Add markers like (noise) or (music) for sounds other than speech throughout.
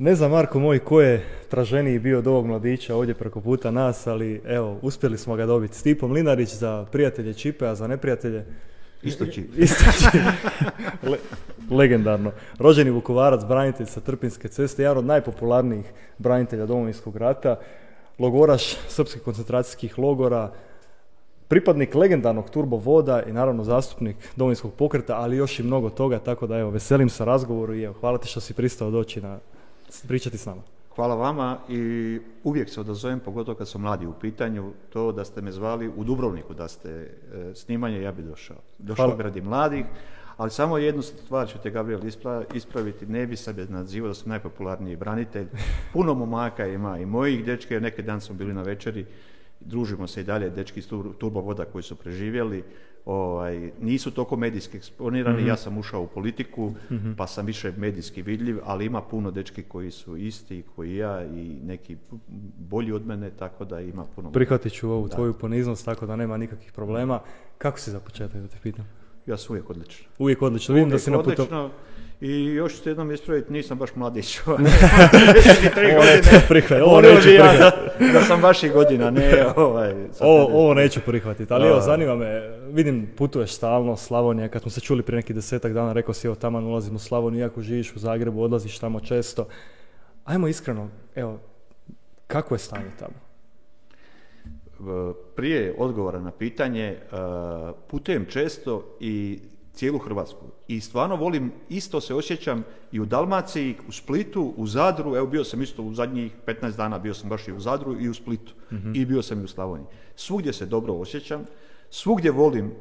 Ne znam, Marko moj, ko je traženiji bio od ovog mladića ovdje preko puta nas, ali evo, uspjeli smo ga dobiti. Stipo Mlinarić za prijatelje Čipe, a za neprijatelje... Isto Čip. (laughs) Isto legendarno. Rođeni Vukovarac, branitelj sa Trpinske ceste, jedan od najpopularnijih branitelja Domovinskog rata, logoraš srpskih koncentracijskih logora, pripadnik legendarnog Turbo Voda i naravno zastupnik Domovinskog pokreta, ali još i mnogo toga, tako da evo, veselim se razgovoru i evo, hvala ti što si pristao doći na pričati s nama. Hvala vama i uvijek se odazovem, pogotovo kad su mladi u pitanju, to da ste me zvali u Dubrovniku, da ste e, snimanje, ja bi došao. Došao bi radi mladih, ali samo jednu stvar ću te, Gabriel, ispraviti. Ne bi se nazivao da sam najpopularniji branitelj. (laughs) Puno momaka ima i mojih dečke, neki dan smo bili na večeri, družimo se i dalje, dečki iz Turbo Voda koji su preživjeli ovaj, nisu toliko medijski eksponirani, ja mhm. sam ušao u politiku, mhm. pa sam više medijski vidljiv, ali ima puno dečki koji su isti, koji ja i neki bolji od mene, tako da ima puno... Prihvatit ću ovu tvoju poniznost, tako da nema nikakvih problema. Kako si za početak da te pitam? Ja sam uvijek odlično. Uvijek odlično, vidim da si na putu... I još ću jednom ispraviti, nisam baš mladić. (laughs) (laughs) ovo neću prihvatiti. Ovo neću prihvatiti. Da, sam vaših godina, ne (laughs) ovaj. Ovo, ovo neću prihvatiti, ali evo, zanima me, vidim putuješ stalno, Slavonija, kad smo se čuli prije nekih desetak dana, rekao si evo tamo ulazim u Slavoniju, iako živiš u Zagrebu, odlaziš tamo često. Ajmo iskreno, evo, kako je stanje tamo? Prije odgovora na pitanje, eh, putujem često i cijelu Hrvatsku. I stvarno volim, isto se osjećam i u Dalmaciji, u Splitu, u Zadru, evo bio sam isto u zadnjih 15 dana, bio sam baš i u Zadru i u Splitu. Mhm. I bio sam i u Slavoniji. Svugdje se dobro osjećam, svugdje volim uh,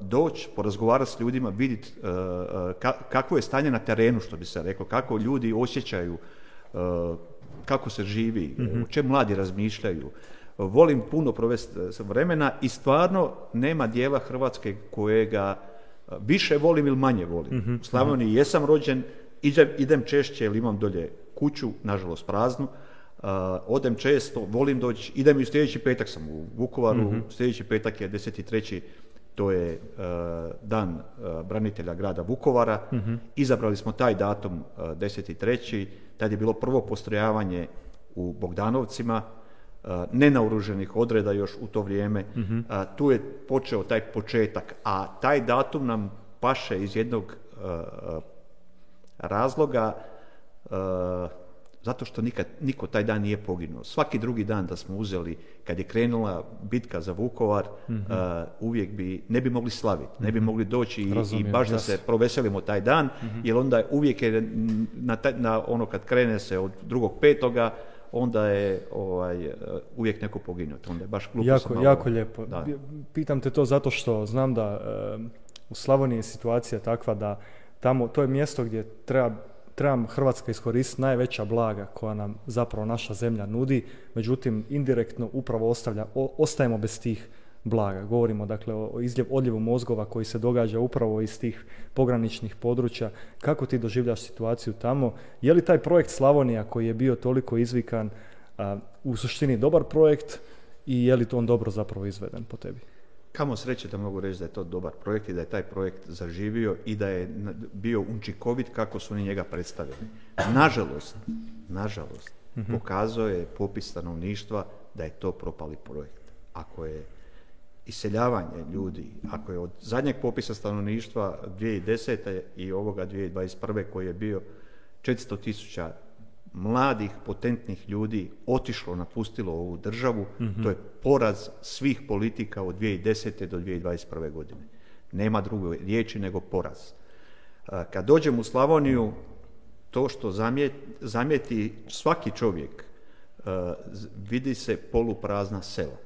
doći, porazgovarati s ljudima, vidjeti uh, uh kakvo je stanje na terenu, što bi se reklo, kako ljudi osjećaju, uh, kako se živi, mm o čem mladi razmišljaju. Volim puno provesti vremena i stvarno nema dijela Hrvatske kojega više volim ili manje volim. mm U Slavoniji jesam rođen, idem, idem češće jer imam dolje kuću, nažalost praznu, uh, odem često, volim doći, idem i u sljedeći petak sam u Vukovaru, mm sljedeći petak je 10.3. To je uh, dan uh, branitelja grada Vukovara. mm Izabrali smo taj datum uh, 10.3. Tad je bilo prvo postrojavanje u Bogdanovcima, nenaoruženih odreda još u to vrijeme. Mhm. Tu je počeo taj početak, a taj datum nam paše iz jednog razloga zato što nikad, niko taj dan nije poginuo. Svaki drugi dan da smo uzeli, kad je krenula bitka za Vukovar, mhm. uvijek bi, ne bi mogli slaviti, ne bi mhm. mogli doći i, baš da se proveselimo taj dan, jer onda uvijek je na, na ono kad krene se od drugog petoga, onda je ovaj, uvijek neko poginuti. Onda je baš glupo jako, jako lijepo. Da. Pitam te to zato što znam da u Slavoniji je situacija takva da tamo, to je mjesto gdje treba treba Hrvatska iskoristiti najveća blaga koja nam zapravo naša zemlja nudi, međutim indirektno upravo ostavlja, ostajemo bez tih blaga. Govorimo dakle o izljev, odljevu mozgova koji se događa upravo iz tih pograničnih područja. Kako ti doživljaš situaciju tamo? Je li taj projekt Slavonija koji je bio toliko izvikan u suštini dobar projekt i je li to on dobro zapravo izveden po tebi? Kamo sreće da mogu reći da je to dobar projekt i da je taj projekt zaživio i da je bio učinkovit kako su oni njega predstavili. Nažalost, nažalost, mm pokazao je popis stanovništva da je to propali projekt. Ako je iseljavanje ljudi, ako je od zadnjeg popisa stanovništva 2010. i ovoga 2021. koji je bio 400 tisuća mladih, potentnih ljudi otišlo, napustilo ovu državu, mhm. to je poraz svih politika od 2010. do 2021. godine. Nema druge riječi nego poraz. Kad dođem u Slavoniju, to što zamijeti svaki čovjek, vidi se poluprazna sela.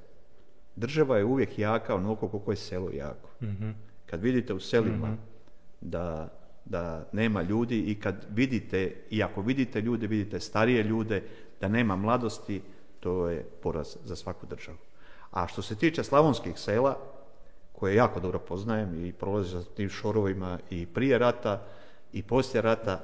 Država je uvijek jaka onoliko koliko je selo jako. Mhm. Kad vidite u selima mhm. da, da nema ljudi i kad vidite, i ako vidite ljude, vidite starije ljude, da nema mladosti, to je poraz za svaku državu. A što se tiče slavonskih sela, koje jako dobro poznajem i prolazim sa tim šorovima i prije rata i poslije rata,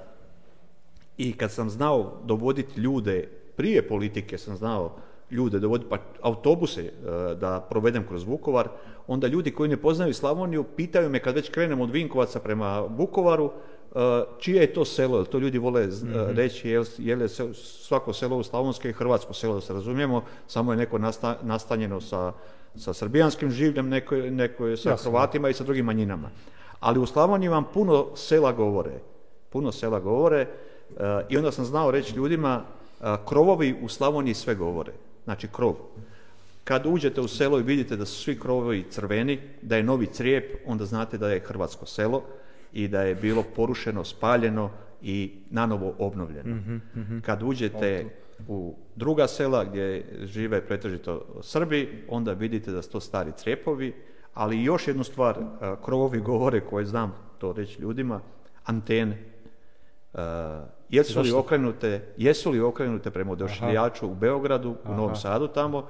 i kad sam znao dovoditi ljude, prije politike sam znao ljude dovoditi, pa autobuse e, da provedem kroz Vukovar, onda ljudi koji ne poznaju Slavoniju pitaju me kad već krenemo od Vinkovaca prema Vukovaru, e, čije je to selo, to ljudi vole mm reći, je li svako selo u Slavonske i hrvatsko selo, da se razumijemo, samo je neko nastanjeno sa, sa srbijanskim življem, neko, neko je sa Hrvatima i sa drugim manjinama. Ali u Slavoniji vam puno sela govore, puno sela govore i onda sam znao reći ljudima, krovovi u Slavoniji sve govore, znači krov. Kad uđete u selo i vidite da su svi krovovi crveni, da je novi crijep, onda znate da je hrvatsko selo i da je bilo porušeno, spaljeno i nanovo obnovljeno. Mhm, mhm. Kad uđete u druga sela gdje žive pretežito Srbi, onda vidite da su to stari crijepovi, ali još jednu stvar, krovovi govore koje znam to reći ljudima, antene. Jesu, li okrenute, jesu li okrenute prema odošljaču u Beogradu, u Novom Sadu tamo,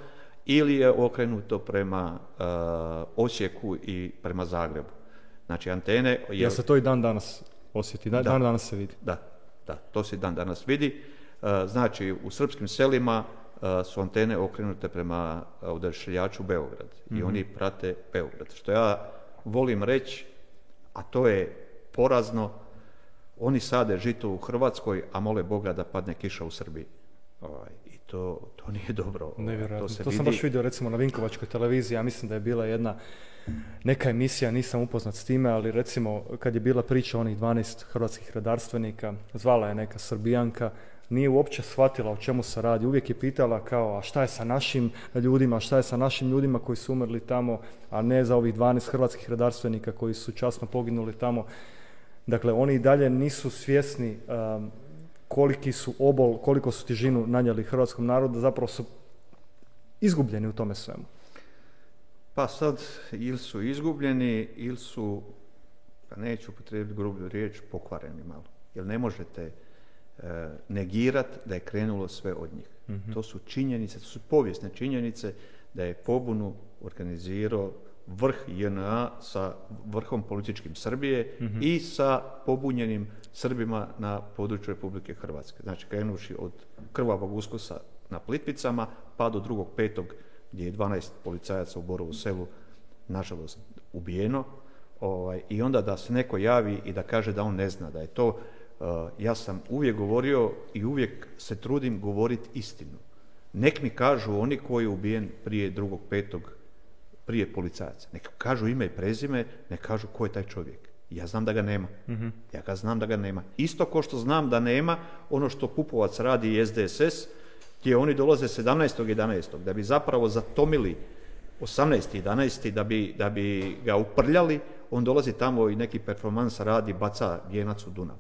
ili je okrenuto prema Osijeku i prema Zagrebu. Znači antene... Je... se to i dan danas osjeti, dan, dan danas se vidi? Da, da, to se dan danas vidi. E, znači u srpskim selima e, su antene okrenute prema odašiljaču Beograd i mhm. oni prate Beograd. Što ja volim reći, a to je porazno, oni sade žito u Hrvatskoj, a mole Boga da padne kiša u Srbiji. Ovaj, I to, to nije dobro. Nevjerojatno. To, se to sam baš vidio recimo na Vinkovačkoj televiziji, ja mislim da je bila jedna neka emisija, nisam upoznat s time, ali recimo kad je bila priča o onih 12 hrvatskih redarstvenika, zvala je neka Srbijanka, nije uopće shvatila o čemu se radi. Uvijek je pitala kao, a šta je sa našim ljudima, šta je sa našim ljudima koji su umrli tamo, a ne za ovih 12 hrvatskih redarstvenika koji su časno poginuli tamo. Dakle, oni i dalje nisu svjesni um, koliki su obol, koliko su tižinu nanijeli hrvatskom narodu, zapravo su izgubljeni u tome svemu. Pa sad ili su izgubljeni ili su, pa neću upotrijebiti grublju riječ, pokvareni malo. Jer ne možete e, negirati da je krenulo sve od njih. Mhm. To su činjenice, to su povijesne činjenice da je pobunu organizirao vrh JNA sa vrhom političkim Srbije mhm. i sa pobunjenim Srbima na području Republike Hrvatske. Znači krenuši od krvavog uskosa na Plitvicama pa do drugog petog gdje je 12 policajaca u Borovu selu nažalost ubijeno ovaj, i onda da se neko javi i da kaže da on ne zna da je to uh, ja sam uvijek govorio i uvijek se trudim govoriti istinu nek mi kažu oni koji je ubijen prije drugog petog prije policajaca nek kažu ime i prezime nek kažu ko je taj čovjek ja znam da ga nema. Mhm. Ja ga znam da ga nema. Isto ko što znam da nema ono što Pupovac radi i SDSS, gdje oni dolaze 17.11. da bi zapravo zatomili 18.11. Da bi, da bi ga uprljali, on dolazi tamo i neki performans radi, baca vijenac u Dunav.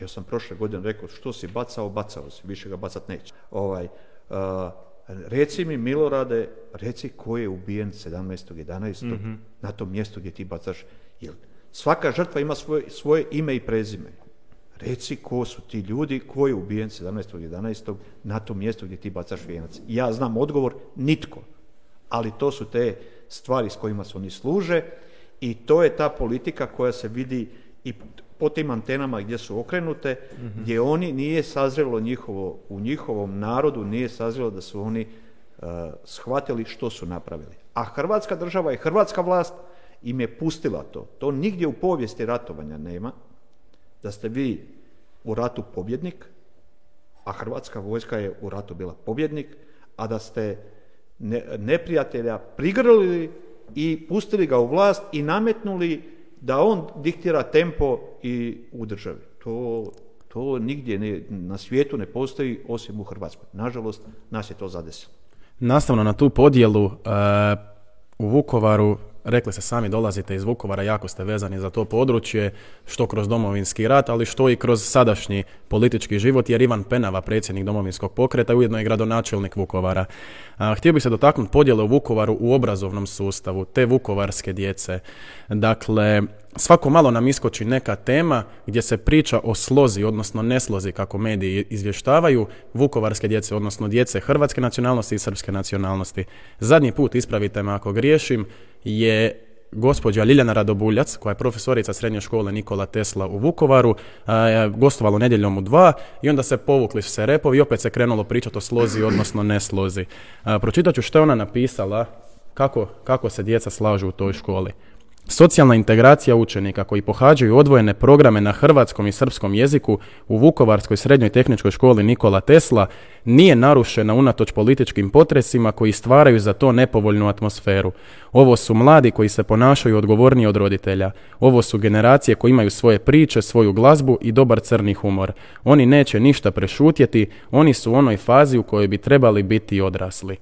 Ja sam prošle godine rekao, što si bacao, bacao si, više ga bacat neće. Ovaj, uh, reci mi, Milorade, reci ko je ubijen 17.11. mm na tom mjestu gdje ti bacaš. Jer svaka žrtva ima svoje, svoje ime i prezime. Reci ko su ti ljudi, ko je ubijen 17.11. na tom mjestu gdje ti bacaš vijenac. Ja znam odgovor, nitko. Ali to su te stvari s kojima se oni služe i to je ta politika koja se vidi i po tim antenama gdje su okrenute, mhm. gdje oni nije sazrelo njihovo, u njihovom narodu nije sazrelo da su oni uh, shvatili što su napravili. A Hrvatska država i Hrvatska vlast im je pustila to. To nigdje u povijesti ratovanja nema da ste vi u ratu pobjednik, a hrvatska vojska je u ratu bila pobjednik, a da ste neprijatelja prigrlili i pustili ga u vlast i nametnuli da on diktira tempo i u državi. To, to nigdje ne, na svijetu ne postoji osim u Hrvatskoj. Nažalost, nas je to zadesilo. Nastavno na tu podjelu, uh, u Vukovaru rekli se sami dolazite iz Vukovara, jako ste vezani za to područje, što kroz domovinski rat, ali što i kroz sadašnji politički život, jer Ivan Penava, predsjednik domovinskog pokreta, ujedno je gradonačelnik Vukovara. A, htio bih se dotaknuti podjele u Vukovaru u obrazovnom sustavu, te vukovarske djece. Dakle, svako malo nam iskoči neka tema gdje se priča o slozi, odnosno neslozi, kako mediji izvještavaju, vukovarske djece, odnosno djece hrvatske nacionalnosti i srpske nacionalnosti. Zadnji put, ispravite me ako griješim, je gospođa Liljana Radobuljac, koja je profesorica srednje škole Nikola Tesla u Vukovaru, gostovalo nedjeljom u dva i onda se povukli se repovi i opet se krenulo pričati o slozi, odnosno neslozi. Pročitat ću što je ona napisala, kako, kako se djeca slažu u toj školi. Socijalna integracija učenika koji pohađaju odvojene programe na hrvatskom i srpskom jeziku u Vukovarskoj srednjoj tehničkoj školi Nikola Tesla nije narušena unatoč političkim potresima koji stvaraju za to nepovoljnu atmosferu. Ovo su mladi koji se ponašaju odgovorniji od roditelja. Ovo su generacije koji imaju svoje priče, svoju glazbu i dobar crni humor. Oni neće ništa prešutjeti, oni su u onoj fazi u kojoj bi trebali biti odrasli.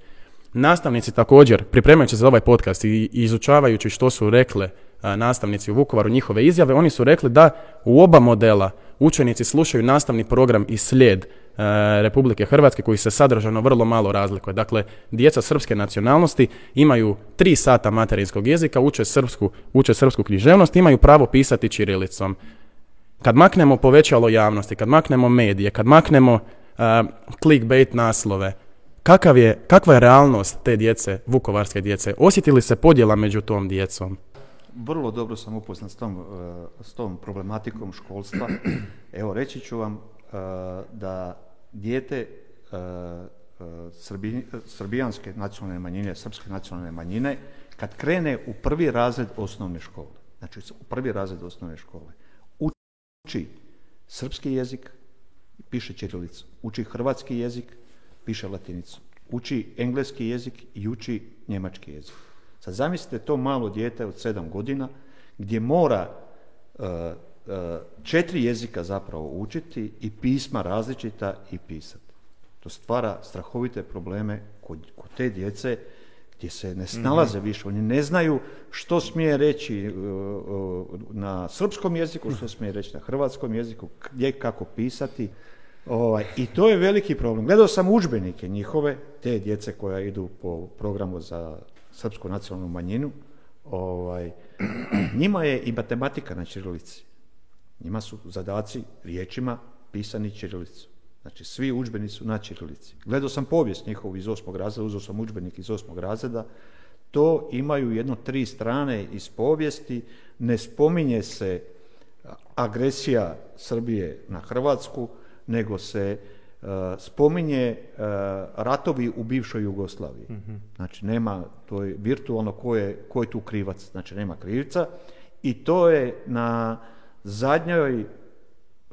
Nastavnici također, pripremajući se za ovaj podcast i izučavajući što su rekle nastavnici u Vukovaru, njihove izjave, oni su rekli da u oba modela učenici slušaju nastavni program i slijed Republike Hrvatske koji se sadržano vrlo malo razlikuje. Dakle, djeca srpske nacionalnosti imaju tri sata materinskog jezika, uče srpsku, uče srpsku književnost, imaju pravo pisati čirilicom. Kad maknemo povećalo javnosti, kad maknemo medije, kad maknemo uh, clickbait naslove, Kakav je, kakva je realnost te djece, vukovarske djece? Osjetili se podjela među tom djecom? Vrlo dobro sam upoznat s tom, uh, s tom problematikom školstva. (clears throat) Evo, reći ću vam uh, da dijete uh, srbijanske nacionalne manjine, srpske nacionalne manjine, kad krene u prvi razred osnovne škole, znači u prvi razred osnovne škole, uči srpski jezik, piše ćirilicu, uči hrvatski jezik, piše latinicu. Uči engleski jezik i uči njemački jezik. Sad zamislite to malo dijete od sedam godina gdje mora uh, uh, četiri jezika zapravo učiti i pisma različita i pisati. To stvara strahovite probleme kod, kod te djece gdje se ne snalaze mm više. Oni ne znaju što smije reći uh, na srpskom jeziku, što smije reći na hrvatskom jeziku, gdje kako pisati. Ovaj, I to je veliki problem. Gledao sam udžbenike njihove, te djece koja idu po programu za srpsku nacionalnu manjinu. Ovaj, njima je i matematika na čirilici. Njima su zadaci riječima pisani čirilicu. Znači, svi udžbenici su na čirilici. Gledao sam povijest njihovu iz osmog razreda, uzeo sam udžbenik iz osmog razreda. To imaju jedno tri strane iz povijesti. Ne spominje se agresija Srbije na Hrvatsku, nego se uh, spominje uh, ratovi u bivšoj Jugoslaviji. mm Znači nema, to je virtualno ko je, ko je tu krivac, znači nema krivca i to je na zadnjoj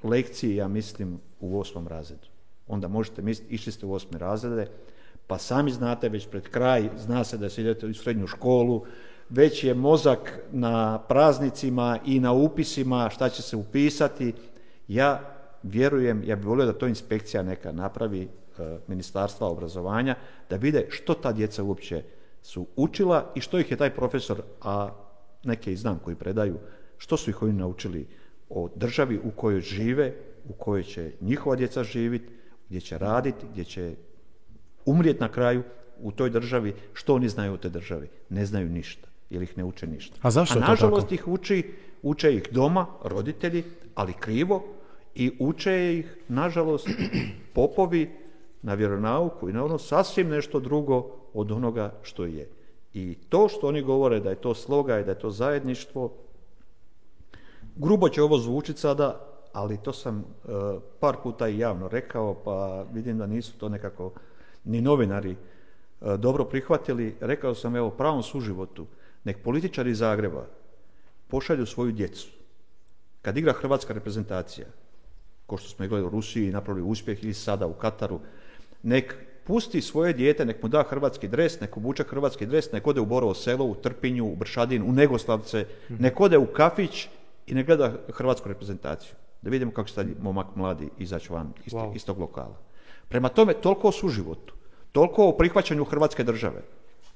lekciji, ja mislim, u osmom razredu. Onda možete misliti, išli ste u osme razrede, pa sami znate već pred kraj, zna se da se idete u srednju školu, već je mozak na praznicima i na upisima šta će se upisati. Ja vjerujem, ja bih volio da to inspekcija neka napravi e, ministarstva obrazovanja, da vide što ta djeca uopće su učila i što ih je taj profesor, a neke i znam koji predaju, što su ih oni naučili o državi u kojoj žive, u kojoj će njihova djeca živjeti, gdje će raditi, gdje će umrijeti na kraju u toj državi, što oni znaju o toj državi? Ne znaju ništa, jer ih ne uče ništa. A zašto A nažalost ih uči, uče ih doma, roditelji, ali krivo, i uče ih, nažalost, popovi na vjeronauku i na ono sasvim nešto drugo od onoga što je. I to što oni govore da je to sloga i da je to zajedništvo, grubo će ovo zvučiti sada, ali to sam uh, par puta i javno rekao, pa vidim da nisu to nekako ni novinari uh, dobro prihvatili. Rekao sam, evo, pravom suživotu, nek političari Zagreba pošalju svoju djecu. Kad igra hrvatska reprezentacija, ko što smo igrali u Rusiji i napravili uspjeh ili sada u Kataru, nek pusti svoje dijete, nek mu da hrvatski dres, nek obuče hrvatski dres, nek ode u Borovo selo, u Trpinju, u Bršadin, u Negoslavce, nek ode u kafić i ne gleda hrvatsku reprezentaciju. Da vidimo kako će taj momak mladi izaći van iz, wow. iz tog lokala. Prema tome, toliko o suživotu, toliko o prihvaćanju Hrvatske države.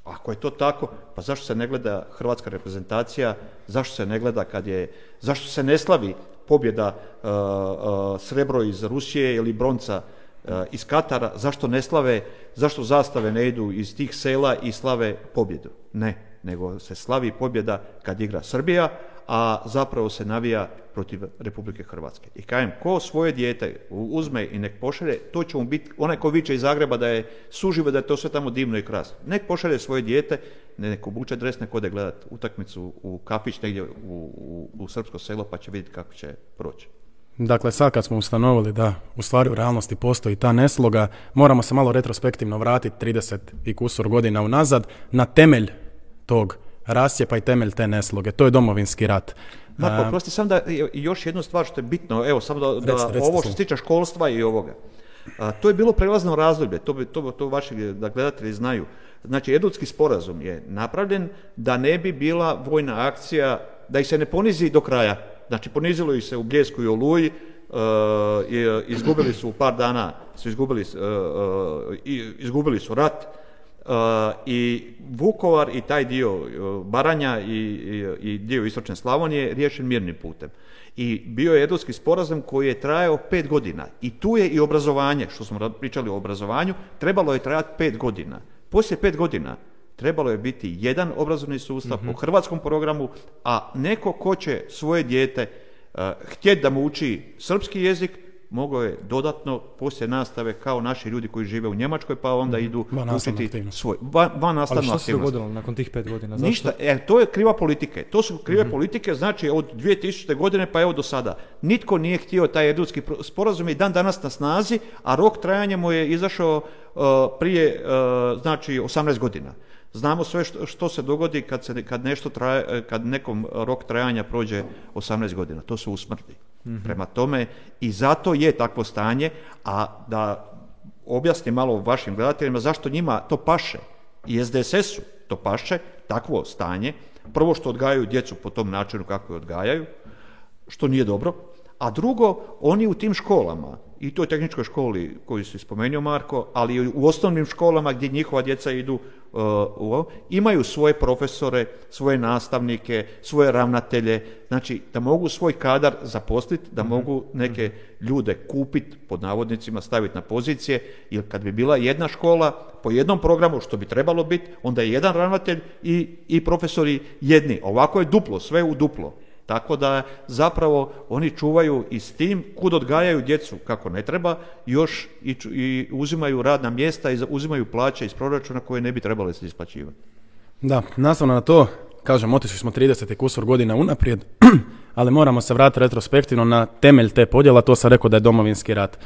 Ako je to tako, pa zašto se ne gleda hrvatska reprezentacija, zašto se ne gleda kad je, zašto se ne slavi pobjeda uh, uh, srebro iz Rusije ili bronca uh, iz Katara, zašto ne slave, zašto zastave ne idu iz tih sela i slave pobjedu? Ne, nego se slavi pobjeda kad igra Srbija, a zapravo se navija protiv Republike Hrvatske. I kažem, ko svoje dijete uzme i nek pošalje, to će mu biti, onaj ko viče iz Zagreba da je suživo, da je to sve tamo divno i krasno. Nek pošalje svoje dijete, nek obuče dres, nek ode gledati utakmicu u kafić negdje u, u, u srpsko selo, pa će vidjeti kako će proći. Dakle, sad kad smo ustanovili da u stvari u realnosti postoji ta nesloga, moramo se malo retrospektivno vratiti 30 i kusur godina unazad na temelj tog rascijepa i temelj te nesloge. To je domovinski rat. Marko, prosti sam da još jednu stvar što je bitno, evo samo da, da ovo što se tiče školstva i ovoga. to je bilo prelazno razdoblje, to, bi, to, to vaši da gledatelji znaju. Znači, Edutski sporazum je napravljen da ne bi bila vojna akcija, da ih se ne ponizi do kraja. Znači, ponizilo ih se u Bljesku i Oluji, uh, izgubili su u par dana, su izgubili, uh, izgubili su rat, i Vukovar i taj dio Baranja i, i, dio istočne Slavonije riješen mirnim putem. I bio je Edovski sporazum koji je trajao pet godina. I tu je i obrazovanje, što smo pričali o obrazovanju, trebalo je trajati pet godina. Poslije pet godina trebalo je biti jedan obrazovni sustav po mhm. hrvatskom programu, a neko ko će svoje dijete uh, htjeti da mu uči srpski jezik, mogao je dodatno poslije nastave kao naši ljudi koji žive u Njemačkoj pa onda mm idu učiti svoj van, nastavnu Ali što se dogodilo nakon tih pet godina? Zašto? Ništa, e, to je kriva politike. To su krive mhm. politike, znači od 2000. godine pa evo do sada. Nitko nije htio taj edutski sporazum i dan danas na snazi, a rok trajanja mu je izašao uh, prije uh, znači 18 godina. Znamo sve što, što se dogodi kad, se, kad, nešto traje, kad nekom rok trajanja prođe 18 godina. To su usmrti. Mhm. Prema tome i zato je takvo stanje, a da objasnim malo vašim gledateljima zašto njima to paše. I SDSS-u to paše, takvo stanje, prvo što odgajaju djecu po tom načinu kako je odgajaju, što nije dobro, a drugo, oni u tim školama, i toj tehničkoj školi koju si spomenuo Marko, ali i u osnovnim školama gdje njihova djeca idu imaju svoje profesore, svoje nastavnike, svoje ravnatelje, znači da mogu svoj kadar zaposliti, da mhm. mogu neke mhm. ljude kupiti, pod navodnicima staviti na pozicije, jer kad bi bila jedna škola po jednom programu, što bi trebalo biti, onda je jedan ravnatelj i, i profesori jedni. Ovako je duplo, sve u duplo. Tako da zapravo oni čuvaju i s tim kud odgajaju djecu kako ne treba, još i, i uzimaju radna mjesta i uzimaju plaće iz proračuna koje ne bi trebale se isplaćivati. Da, nastavno na to, kažem, otišli smo 30. kusur godina unaprijed, (clears throat) ali moramo se vratiti retrospektivno na temelj te podjela, to sam rekao da je domovinski rat.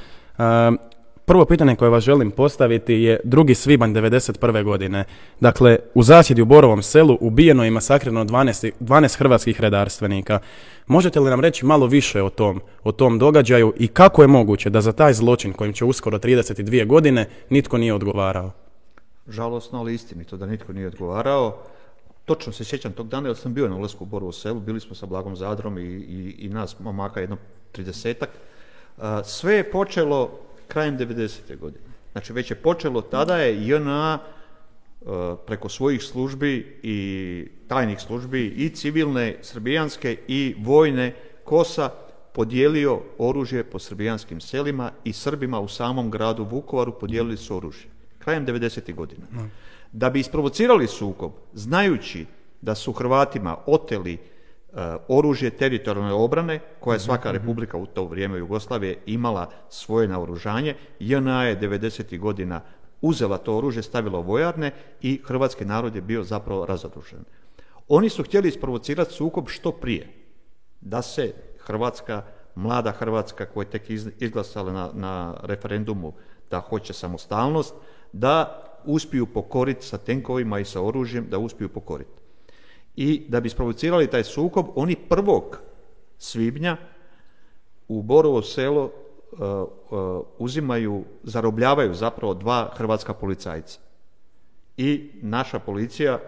Prvo pitanje koje vas želim postaviti je drugi svibanj 1991. godine. Dakle, u zasjedi u Borovom selu ubijeno i masakrirano 12, 12 hrvatskih redarstvenika. Možete li nam reći malo više o tom, o tom događaju i kako je moguće da za taj zločin kojim će uskoro 32 godine nitko nije odgovarao? Žalosno, ali istinito da nitko nije odgovarao. Točno se sjećam tog dana jer sam bio na ulasku u Borovo selu, bili smo sa Blagom Zadrom i, i, i nas momaka jedno tridesetak. Sve je počelo krajem 90. godine. Znači već je počelo, tada je JNA e, preko svojih službi i tajnih službi i civilne srbijanske i vojne kosa podijelio oružje po srbijanskim selima i Srbima u samom gradu Vukovaru podijelili su oružje. Krajem 90. godina. Da bi isprovocirali sukob, znajući da su Hrvatima oteli oružje teritorijalne obrane, koje je svaka mhm, mhm. republika u to vrijeme Jugoslavije imala svoje naoružanje. JNA je 90. godina uzela to oružje, stavila u vojarne i hrvatski narod je bio zapravo razoružen. Oni su htjeli isprovocirati sukob što prije, da se Hrvatska, mlada Hrvatska koja je tek izglasala na, na referendumu da hoće samostalnost, da uspiju pokoriti sa tenkovima i sa oružjem, da uspiju pokoriti i da bi sprovocirali taj sukob, oni prvog svibnja u Borovo selo uh, uh, uzimaju, zarobljavaju zapravo dva hrvatska policajca. I naša policija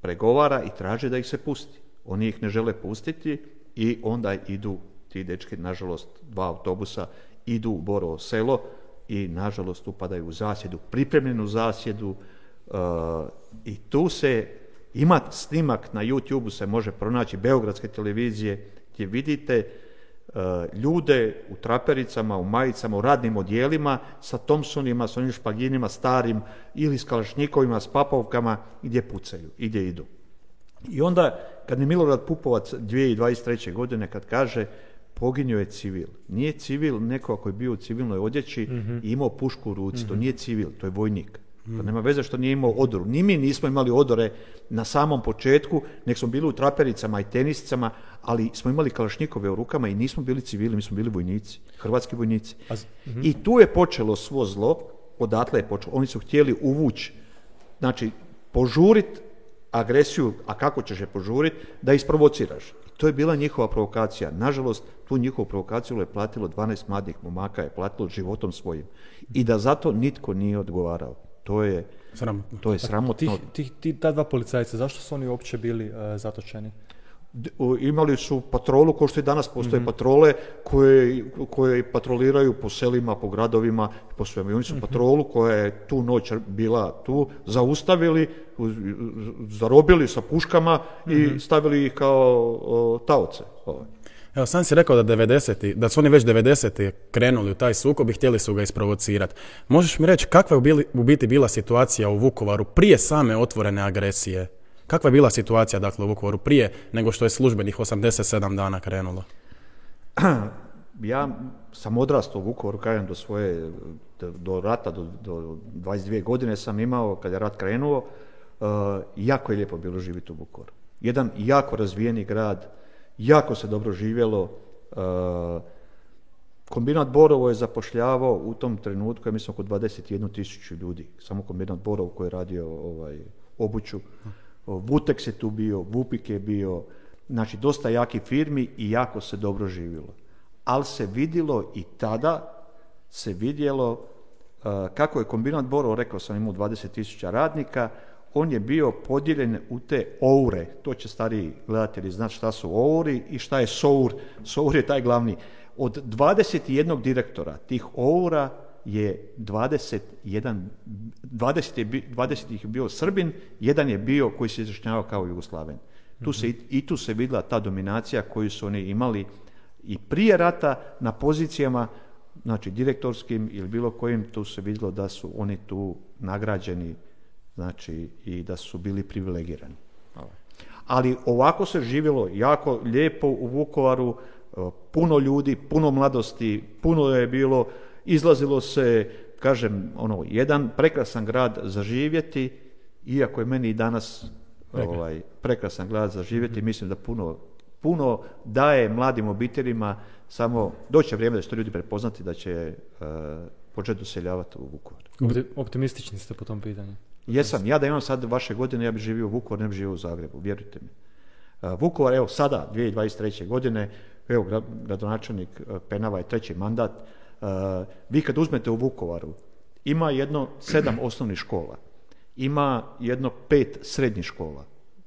pregovara i traži da ih se pusti. Oni ih ne žele pustiti i onda idu ti dečki, nažalost, dva autobusa, idu u Borovo selo i nažalost upadaju u zasjedu, pripremljenu zasjedu uh, i tu se ima snimak na YouTube se može pronaći Beogradske televizije gdje vidite e, ljude u trapericama, u majicama, u radnim odjelima sa Thompsonima, s onim špaginima starim ili s kalašnjikovima, s papovkama gdje pucaju i gdje idu. I onda kad je Milorad Pupovac 2023. godine kad kaže poginio je civil. Nije civil neko koji je bio u civilnoj odjeći mhm. i imao pušku u ruci. To mhm. nije civil, to je vojnik. To nema veze što nije imao odoru. Ni mi nismo imali odore na samom početku, nek smo bili u trapericama i tenisicama, ali smo imali kalašnjikove u rukama i nismo bili civili, mi smo bili vojnici, hrvatski vojnici. Mhm. I tu je počelo svo zlo, odatle je počelo. Oni su htjeli uvući, znači požurit agresiju, a kako ćeš je požuriti, da isprovociraš. To je bila njihova provokacija. Nažalost, tu njihovu provokaciju je platilo 12 mladih momaka, je platilo životom svojim. I da zato nitko nije odgovarao. To je sramotno. To je sramotno. Ti, ta dva policajca, zašto su oni uopće bili uh, zatočeni? imali su patrolu, kao što i danas postoje mhm. patrole koje, koje patroliraju po selima, po gradovima, po svemu. I oni su mhm. patrolu koja je tu noć bila tu, zaustavili, zarobili sa puškama i mhm. stavili ih kao o, taoce. Evo, sam si rekao da 90 da su oni već 90 krenuli u taj sukob i htjeli su ga isprovocirati. Možeš mi reći kakva je u biti bila situacija u Vukovaru prije same otvorene agresije Kakva je bila situacija dakle, u Vukovaru prije nego što je službenih 87 dana krenulo? (clears throat) Ja sam odrastao u Vukovaru, kažem, do svoje, do, rata, do, do 22 godine sam imao, kad je rat krenuo, uh, jako je lijepo bilo živjeti u Vukovaru. Jedan jako razvijeni grad, jako se dobro živjelo, uh, Kombinat Borovo je zapošljavao u tom trenutku, ja mislim, oko 21 tisuću ljudi. Samo kombinat Borovo koji je radio ovaj, obuću. Vutex je tu bio, Vupik je bio, znači dosta jaki firmi i jako se dobro živjelo. Ali se vidjelo i tada, se vidjelo uh, kako je kombinat Borovo, rekao sam imao 20.000 radnika, on je bio podijeljen u te oure, to će stariji gledatelji znati šta su ouri i šta je sour. Sour je taj glavni. Od 21 direktora tih oura je 21, 20, je, 20 ih bio Srbin, jedan je bio koji se izrašnjavao kao Jugoslaven. Tu se, I tu se vidjela ta dominacija koju su oni imali i prije rata na pozicijama, znači direktorskim ili bilo kojim, tu se vidjelo da su oni tu nagrađeni znači i da su bili privilegirani. Ali ovako se živjelo jako lijepo u Vukovaru, e, puno ljudi, puno mladosti, puno je bilo Izlazilo se, kažem, ono, jedan prekrasan grad za živjeti, iako je meni i danas ovaj, prekrasan grad za živjeti, mhm. mislim da puno, puno daje mladim obiteljima, samo doće vrijeme da će to ljudi prepoznati da će uh, početi doseljavati u Vukovar. Optimistični ste po tom pitanju? Jesam, ja da imam sad vaše godine, ja bih živio u Vukovar, ne bih živio u Zagrebu, vjerujte mi. Uh, Vukovar, evo sada, 2023. godine, evo gradonačelnik uh, Penava je treći mandat, vi kad uzmete u Vukovaru, ima jedno sedam (clears throat) osnovnih škola, ima jedno pet srednjih škola,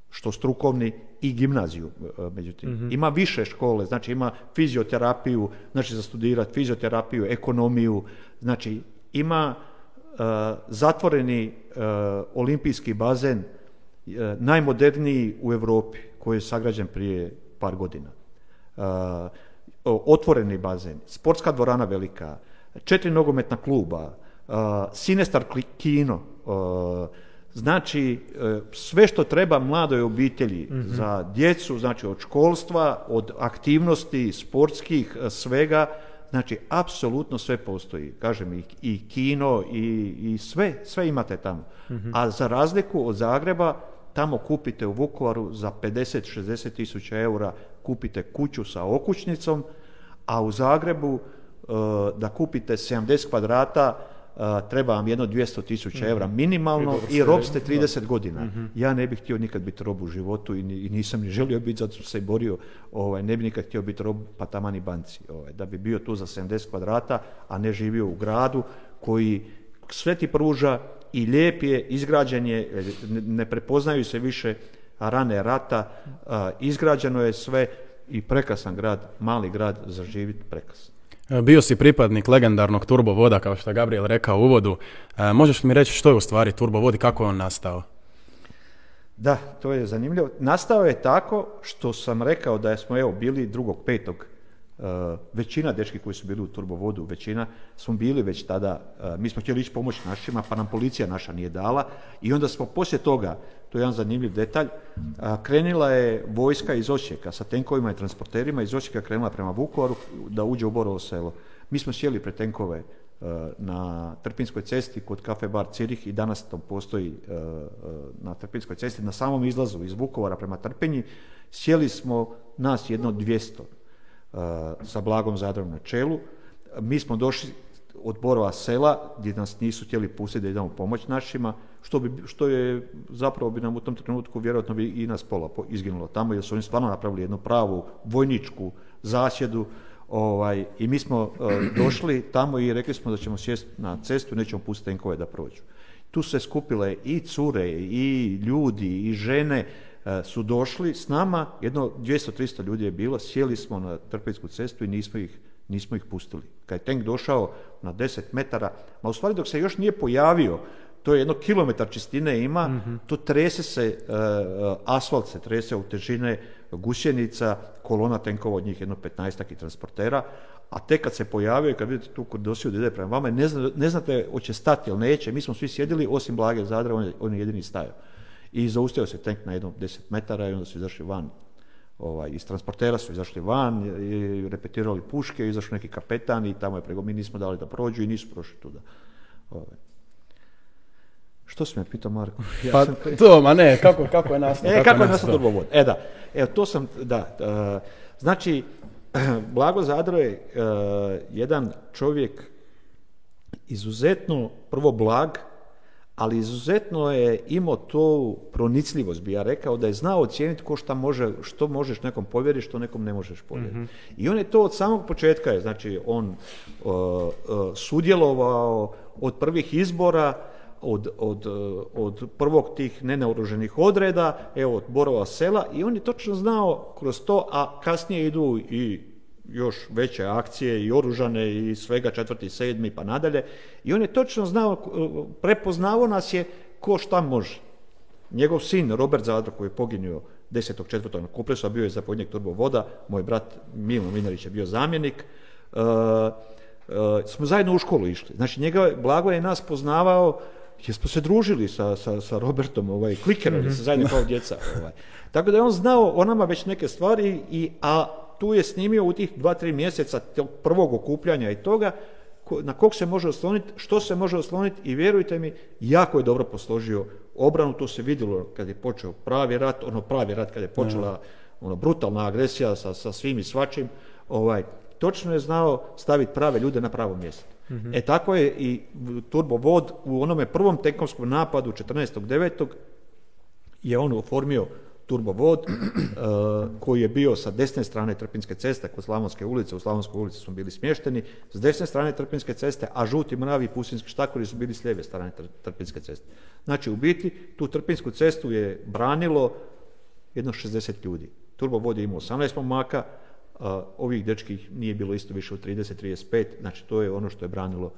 što strukovni i gimnaziju, e, međutim. Mhm. Ima više škole, znači ima fizioterapiju, znači za studirati fizioterapiju, ekonomiju, znači ima zatvoreni uh, olimpijski bazen, najmoderniji u Europi, koji je sagrađen prije par godina otvoreni bazen, sportska dvorana velika, četiri nogometna kluba, Sinestar kino, znači sve što treba mladoj obitelji mhm. za djecu, znači od školstva, od aktivnosti sportskih, svega, znači apsolutno sve postoji. Kažem i, i kino i, i sve, sve imate tamo. Mhm. A za razliku od Zagreba, tamo kupite u Vukovaru za 50-60 tisuća eura kupite kuću sa okućnicom, a u Zagrebu e, da kupite 70 kvadrata e, treba vam jedno 200 tisuća mhm. eura minimalno i rob ste 30 godina. Mhm. Ja ne bih htio nikad biti rob u životu i nisam ni želio biti, zato sam se borio, ovaj, ne bih nikad htio biti rob pa tamani banci. Ovaj, da bi bio tu za 70 kvadrata, a ne živio u gradu koji sve ti pruža i lijep je, izgrađen je, ne prepoznaju se više rane rata, izgrađeno je sve i prekrasan grad, mali grad za živjeti prekrasan. E, bio si pripadnik legendarnog turbovoda, kao što je Gabriel rekao u uvodu. E, možeš mi reći što je u stvari turbovod i kako je on nastao? Da, to je zanimljivo. Nastao je tako što sam rekao da smo evo bili drugog petog Eh, većina dečki koji su bili u turbovodu, većina smo bili već tada, mi smo htjeli ići pomoći našima, pa nam policija naša nije dala i onda smo poslije toga, to je jedan zanimljiv detalj, krenila je vojska iz Osijeka sa tenkovima i transporterima, iz Osijeka krenula prema Vukovaru da uđe u Borovo selo. Mi smo sjeli pred tenkove na Trpinskoj cesti kod kafe bar Cirih i danas to postoji na Trpinskoj cesti, na samom izlazu iz Vukovara prema Trpinji, sjeli smo nas jedno 200 sa Blagom Zadrom na čelu. Mi smo došli od Borova sela gdje nas nisu htjeli pustiti da idemo pomoć našima, što, bi, što je zapravo bi nam u tom trenutku vjerojatno bi i nas pola izginulo tamo jer su oni stvarno napravili jednu pravu vojničku zasjedu ovaj, i mi smo (clears throat) došli tamo i rekli smo da ćemo sjesti na cestu i nećemo pustiti tenkove da prođu. Tu se skupile i cure, i ljudi, i žene e, su došli s nama, jedno 200-300 ljudi je bilo, sjeli smo na Trpinsku cestu i nismo ih, nismo ih pustili. Kad je tank došao na 10 metara, ma u stvari dok se još nije pojavio, to je jedno kilometar čistine ima, mm to trese se, e, asfalt se trese u težine gusjenica, kolona tenkova od njih jedno 15 i transportera, a tek kad se pojavio i kad vidite tu kordosiju da ide prema vama, ne, zna, ne znate hoće stati ili neće, mi smo svi sjedili, osim Blage Zadra, on je, on je jedini stajao. I zaustavio se tank na jednom 10 metara i onda su izašli van. Ovaj, iz transportera su izašli van, i repetirali puške, izašli neki kapetan i tamo je prego, mi nismo dali da prođu i nisu prošli tuda. Ovaj. Što si me pitao, Marko? (laughs) Ja pa to, ma ne, kako, kako je nastao? E, kako, je nastao turbovod? E da, evo to sam, da, uh, znači, (clears throat) Blago Zadro je uh, jedan čovjek izuzetno, prvo blag, ali izuzetno je imao to pronicljivost, bi ja rekao, da je znao ocijeniti ko šta može, što možeš nekom povjeriti, što nekom ne možeš povjeriti. mm I on je to od samog početka, je, znači on uh, sudjelovao od prvih izbora, od, od, od prvog tih nenaoruženih odreda, evo od Borova sela i on je točno znao kroz to, a kasnije idu i još veće akcije i oružane i svega četvrti, sedmi pa nadalje. I on je točno znao, prepoznao nas je ko šta može. Njegov sin Robert Zadro koji je poginio 10.4. na Kupresu, a bio je zapovjednik Turbo Voda, moj brat Milo Minarić je bio zamjenik, uh, uh, smo zajedno u školu išli. Znači njega, Blago je nas poznavao jer smo se družili sa, sa, sa Robertom, ovaj, klikerali mm-hmm. se zajedno kao djeca. Ovaj. Tako da je on znao o nama već neke stvari, i, a tu je snimio u tih dva, tri mjeseca tog prvog okupljanja i toga, na kog se može osloniti, što se može osloniti i vjerujte mi, jako je dobro posložio obranu, to se vidjelo kad je počeo pravi rat, ono pravi rat kad je počela ono, brutalna agresija sa, sa svim i svačim, ovaj, točno je znao staviti prave ljude na pravo mjesto. Mm E tako je i Turbo Vod u onome prvom tenkovskom napadu 14.9. je on oformio turbovod uh, (clears throat) koji je bio sa desne strane Trpinske ceste kod Slavonske ulice, u Slavonskoj ulici smo bili smješteni, s desne strane Trpinske ceste, a žuti mravi i pusinski štakori su bili s lijeve strane Trpinske ceste. Znači u biti tu Trpinsku cestu je branilo jedno 60 ljudi. Turbovod je imao 18 momaka, ovih dečkih nije bilo isto više od 30-35, znači to je ono što je branilo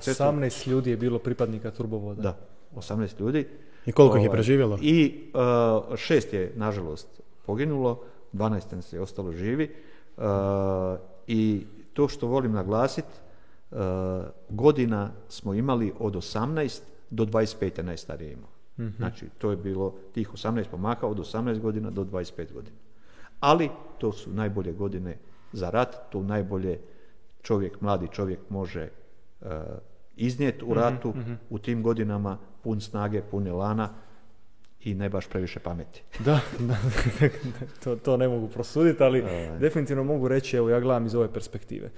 cestu. 18 ljudi je bilo pripadnika Turbovoda. Da, 18 ljudi. I koliko ih je ovaj, preživjelo? I uh, šest je, nažalost, poginulo, 12 nas je ostalo živi. Uh, I to što volim naglasiti, uh, godina smo imali od 18 do 25 je najstarije imao. mm Znači, to je bilo tih 18 pomaka od 18 godina do 25 godina. Ali to su najbolje godine za rat, to najbolje čovjek, mladi čovjek može uh, iznijeti u mhm, ratu mhm. u tim godinama pun snage, pun elana i ne baš previše pameti. (laughs) Da, da (laughs) to, to ne mogu prosuditi, ali definitivno mogu reći, evo ja gledam iz ove perspektive.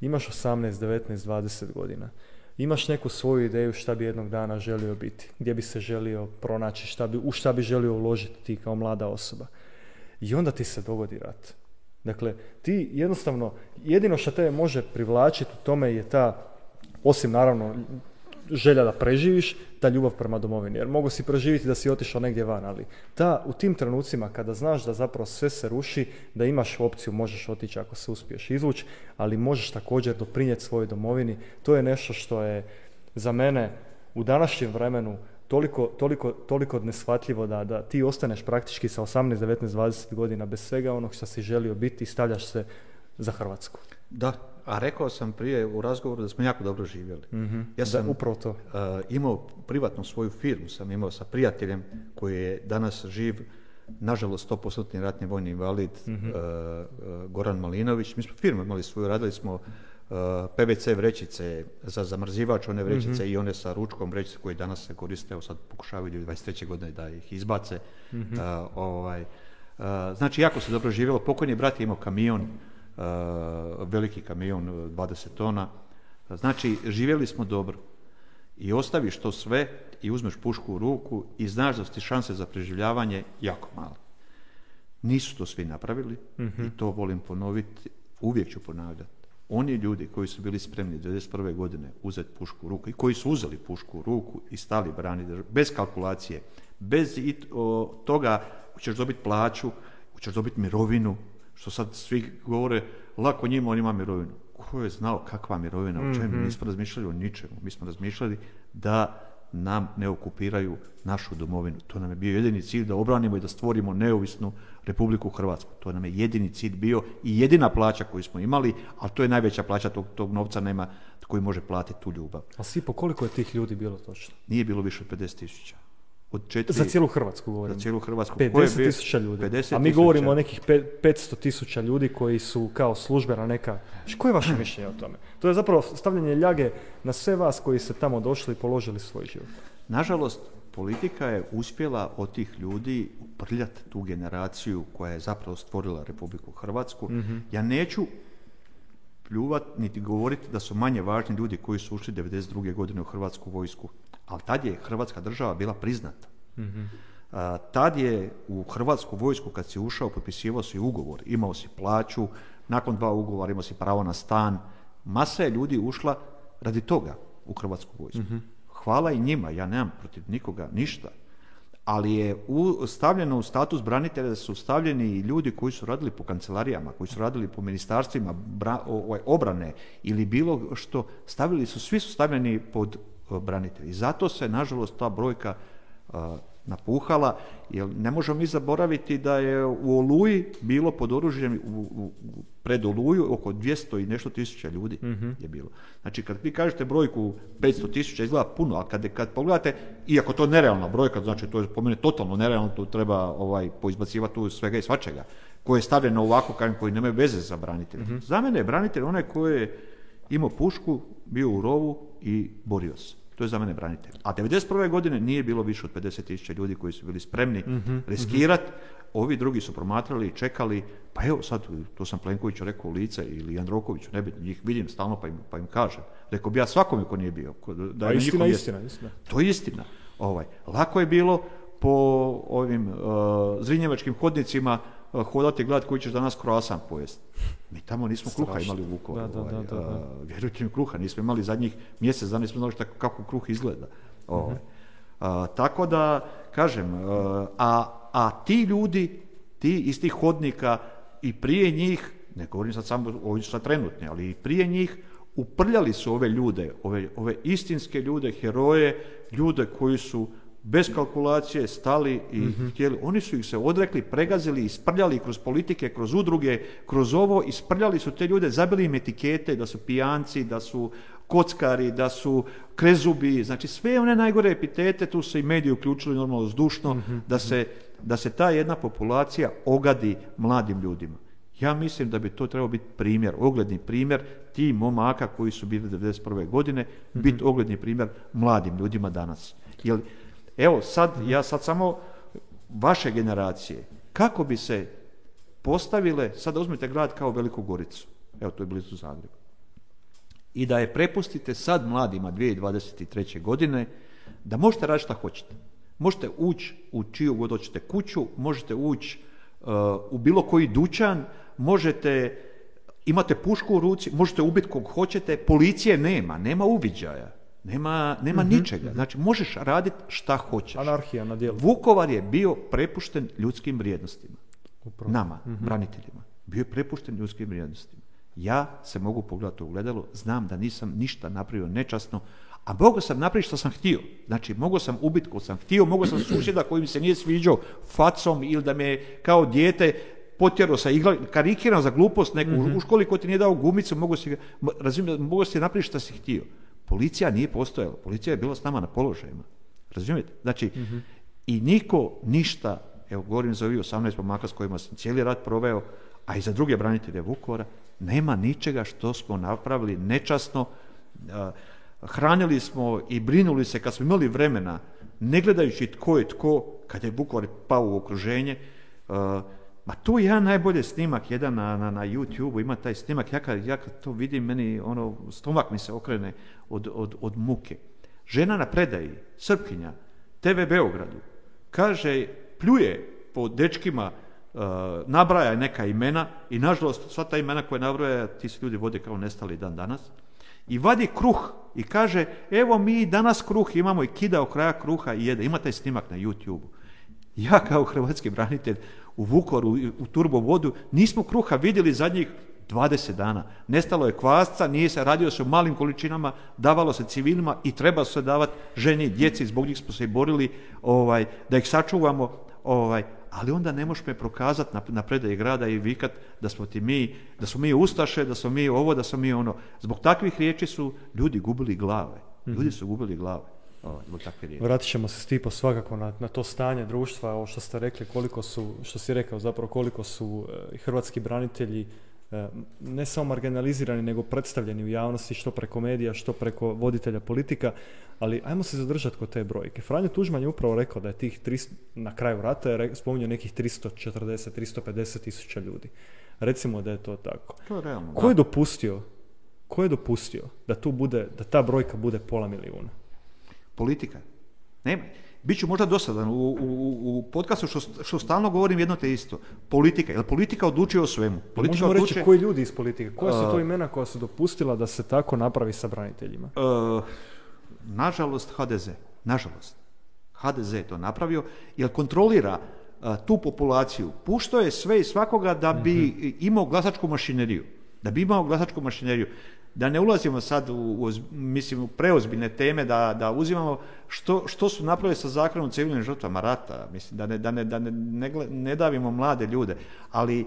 Imaš 18, 19, 20 godina. Imaš neku svoju ideju šta bi jednog dana želio biti, gdje bi se želio pronaći, šta bi, u šta bi želio uložiti ti kao mlada osoba. I onda ti se dogodi rat. Dakle, ti jednostavno, jedino što te može privlačiti u tome je ta osim naravno želja da preživiš, ta ljubav prema domovini. Jer mogu si preživjeti da si otišao negdje van, ali ta, u tim trenucima kada znaš da zapravo sve se ruši, da imaš opciju, možeš otići ako se uspiješ izvući, ali možeš također doprinijeti svojoj domovini, to je nešto što je za mene u današnjem vremenu toliko, toliko, toliko neshvatljivo da, da ti ostaneš praktički sa 18, 19, 20 godina bez svega onog što si želio biti i stavljaš se za Hrvatsku. Da, a rekao sam prije u razgovoru da smo jako dobro živjeli. mm Ja sam upravo to. Uh, imao privatnu svoju firmu, sam imao sa prijateljem koji je danas živ, nažalost 100% ratni vojni invalid, mm Goran Malinović. Mi smo firmu imali svoju, radili smo PVC vrećice za zamrzivač, one vrećice mhm. i one sa ručkom vrećice koje danas se koriste, evo sad pokušavaju 23. godine da ih izbace. mm ovaj, znači, jako se dobro živjelo. Pokojni brat je imao kamion, Eh, veliki kamion 20 tona. Znači, živjeli smo dobro. i ostaviš to sve i uzmeš pušku u ruku i znaš da su ti šanse za preživljavanje jako male. Nisu to svi napravili i to volim ponoviti, uvijek ću ponavljati. Oni ljudi koji su bili spremni 1991. godine uzeti pušku u ruku i koji su uzeli pušku u ruku i stali braniti bez kalkulacije, bez toga ćeš dobiti plaću, ćeš dobiti mirovinu, što sad svi govore, lako njima, on ima mirovinu. Ko je znao kakva mirovina, o čemu? Mm-hmm. smo razmišljali o ničemu. Mi smo razmišljali da nam ne okupiraju našu domovinu. To nam je bio jedini cilj da obranimo i da stvorimo neovisnu Republiku Hrvatsku. To nam je jedini cilj bio i jedina plaća koju smo imali, ali to je najveća plaća tog, tog novca nema koji može platiti tu ljubav. A svi po koliko je tih ljudi bilo točno? Nije bilo više od 50 tisuća. Od četiri, za cijelu Hrvatsku govorimo. Za cijelu Hrvatsku. 50 tisuća ljudi. 50 A mi govorimo o nekih 500 tisuća ljudi koji su kao službena neka... Koje je vaše mišljenje o tome? To je zapravo stavljanje ljage na sve vas koji ste tamo došli i položili svoj život. Nažalost, politika je uspjela od tih ljudi uprljati tu generaciju koja je zapravo stvorila Republiku Hrvatsku. Mhm. Ja neću pljuvat niti govoriti da su manje važni ljudi koji su ušli 92. godine u Hrvatsku vojsku ali tad je Hrvatska država bila priznata. mm tad je u Hrvatsku vojsku kad si ušao potpisivao si ugovor, imao si plaću, nakon dva ugovora imao si pravo na stan. Masa je ljudi ušla radi toga u Hrvatsku vojsku. Mhm. Hvala i njima, ja nemam protiv nikoga ništa. Ali je u, stavljeno u status branitelja da su stavljeni i ljudi koji su radili po kancelarijama, koji su radili po ministarstvima ovaj, obrane ili bilo što, stavili su, svi su stavljeni pod branitelji. Zato se, nažalost, ta brojka napuhala, jer ne možemo mi zaboraviti da je u Oluji bilo pod oružjem, u, pred Oluju oko 200 i nešto tisuća ljudi mhm. je bilo. Znači, kad vi kažete brojku 500 tisuća, izgleda puno, a kad, kad pogledate, iako to je nerealna brojka, znači to je po mene totalno nerealno, tu treba ovaj, poizbacivati tu svega i svačega, koje je stavljeno ovako koji nemaju veze za branitelja. mm Za mene je branitelj onaj koji je imao pušku, bio u rovu i borio se. To je za mene branitelj. A 1991. godine nije bilo više od 50 tisuća ljudi koji su bili spremni mm riskirati. Ovi drugi su promatrali i čekali, pa evo sad, to sam Plenkoviću rekao u lice ili Jandrokoviću, ne njih vidim stalno pa im, pa im kažem. Rekao bi ja svakome ko nije bio. Da je istina, istina, istina. To je istina. Ovaj, lako je bilo po ovim uh, zrinjevačkim hodnicima uh, hodati i gledati koji ćeš danas kroasan pojesti. Mi tamo nismo kruha imali u Vukovaru. Da, da, da, ovaj, vjerujte mi kruha, nismo imali zadnjih mjesec dana, nismo znali kako kruh izgleda. Ovaj. tako da, kažem, a, a ti ljudi, ti iz tih hodnika i prije njih, ne govorim sad samo o sad trenutni, ali i prije njih, uprljali su ove ljude, ove, ove istinske ljude, heroje, ljude koji su bez kalkulacije stali i mm htjeli, oni su ih se odrekli, pregazili, isprljali kroz politike, kroz udruge, kroz ovo, isprljali su te ljude, zabili im etikete da su pijanci, da su kockari, da su krezubi, znači sve one najgore epitete, tu se i mediji uključili normalno zdušno, mhm. da, se, da se ta jedna populacija ogadi mladim ljudima. Ja mislim da bi to trebao biti primjer, ogledni primjer ti momaka koji su bili 1991. godine, mm biti ogledni primjer mladim ljudima danas. Jer Evo sad, ja sad samo vaše generacije, kako bi se postavile, sada uzmite grad kao Veliku Goricu, evo to je blizu Zagreba, i da je prepustite sad mladima 2023. godine, da možete raditi šta hoćete. Možete ući u čiju god hoćete kuću, možete ući uh, u bilo koji dućan, možete, imate pušku u ruci, možete ubiti kog hoćete, policije nema, nema uviđaja. Nema, nema mhm, ničega. Znači, možeš raditi šta hoćeš. Anarhija na dijelu. Vukovar je bio prepušten ljudskim vrijednostima. Upravo. Nama, mhm. braniteljima. Bio je prepušten ljudskim vrijednostima. Ja se mogu pogledati u gledalo, znam da nisam ništa napravio nečasno, a mogao sam napraviti što sam htio. Znači, mogao sam ubiti ko sam htio, mogao sam susjeda koji mi se nije sviđao facom ili da me kao dijete potjerao sa igla, karikiram za glupost neku u školi ko ti nije dao gumicu, mogu si, razumijem, mogu si napraviti što si htio. Policija nije postojala, policija je bila s nama na položajima. Razumijete? Znači, i niko ništa, evo govorim za ovih 18 pomaka s kojima sam cijeli rat proveo, a i za druge branitelje Vukovara, nema ničega što smo napravili nečasno. Hranili smo i brinuli se kad smo imali vremena, ne gledajući tko je tko, kad je Vukovar pao u okruženje, Ma tu ja najbolje snimak, jedan na, na, na YouTube, ima taj snimak, ja kad, ja kad to vidim, meni ono, stomak mi se okrene od, od, od muke. Žena na predaji, Srpkinja, TV Beogradu, kaže, pljuje po dečkima, uh, nabraja neka imena i nažalost sva ta imena koje nabraja ti se ljudi vode kao nestali dan danas i vadi kruh i kaže evo mi danas kruh imamo i kida o kraja kruha i jede. Ima taj snimak na youtube Ja kao hrvatski branitelj u Vukoru, u turbo vodu, nismo kruha vidjeli zadnjih 20 dana. Nestalo je kvasca, nije se radio se u malim količinama, davalo se civilima i treba se davati ženi, djeci, zbog njih smo se i borili ovaj, da ih sačuvamo, ovaj, ali onda ne možeš me prokazati na, na predaji grada i vikat da smo ti mi, da smo mi ustaše, da smo mi ovo, da smo mi ono. Zbog takvih riječi su ljudi gubili glave. Ljudi su gubili glave. Zbog takve riječi. Vratit ćemo se Stipo svakako na, na to stanje društva, ovo što ste rekli, koliko su, što si rekao zapravo, koliko su e, hrvatski branitelji E, ne samo marginalizirani, nego predstavljeni u javnosti, što preko medija, što preko voditelja politika, ali ajmo se zadržati kod te brojke. Franjo Tužman je upravo rekao da je tih 300, na kraju rata je spominjao nekih 340, 350 tisuća ljudi. Recimo da je to tako. To je realno, Ko je dopustio, ko je dopustio da tu bude, da ta brojka bude pola milijuna? Politika. Nema. Biću možda dosadan u, u, u podcastu što, što stalno govorim jedno te isto. Politika. Jer politika odlučuje o svemu. Politika Možemo odlučuje... reći koji ljudi iz politike? Koja su to imena koja su dopustila da se tako napravi sa braniteljima? Uh, nažalost HDZ. Nažalost. HDZ je to napravio jer kontrolira tu populaciju. Pušto je sve i svakoga da bi mhm. imao glasačku mašineriju. Da bi imao glasačku mašineriju da ne ulazimo sad u, u mislim, u preozbiljne teme, da, da uzimamo što, što su napravili sa zakonom civilnim žrtvama rata, mislim, da ne, da ne, da ne, ne, davimo mlade ljude, ali e,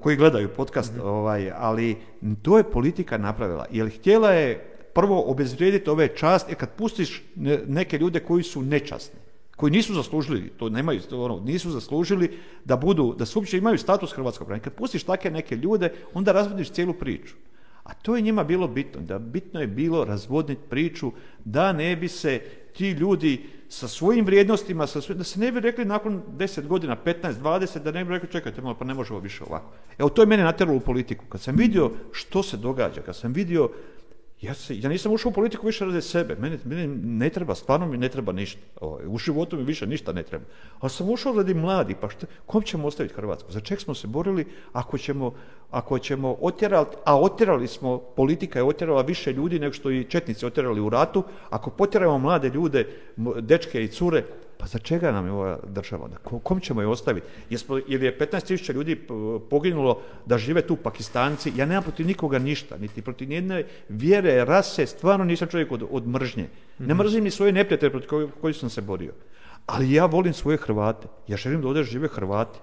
koji gledaju podcast, mhm. ovaj, ali to je politika napravila, jer htjela je prvo obezvrijediti ove časti, kad pustiš neke ljude koji su nečasni, koji nisu zaslužili, to nemaju, ono, nisu zaslužili da budu, da su uopće imaju status hrvatskog branitelja. Kad pustiš takve neke ljude, onda razvodiš cijelu priču. A to je njima bilo bitno, da bitno je bilo razvodniti priču, da ne bi se ti ljudi sa svojim vrijednostima, sa da se ne bi rekli nakon 10 godina, 15, 20, da ne bi rekli čekajte malo, pa ne možemo više ovako. Evo, to je mene natjeralo u politiku. Kad sam vidio što se događa, kad sam vidio ja, se, ja nisam ušao u politiku više radi sebe. Mene, mene ne treba, stvarno mi ne treba ništa. u životu mi više ništa ne treba. Ali sam ušao radi mladi, pa što, kom ćemo ostaviti Hrvatsku? Za čeg smo se borili ako ćemo, ako ćemo otjerati, a otjerali smo, politika je otjerala više ljudi nego što i četnici otjerali u ratu, ako potjeramo mlade ljude, dečke i cure, pa za čega nam je ova država? Kom ćemo je ostaviti? Jesmo, ili je 15.000 ljudi poginulo da žive tu Pakistanci? Ja nemam protiv nikoga ništa, niti protiv nijedne vjere, rase, stvarno nisam čovjek od, od mržnje. Ne mhm. mrzim ni svoje neprijatelje protiv koji, koji sam se borio. Ali ja volim svoje Hrvate. Ja želim da ovdje žive Hrvati.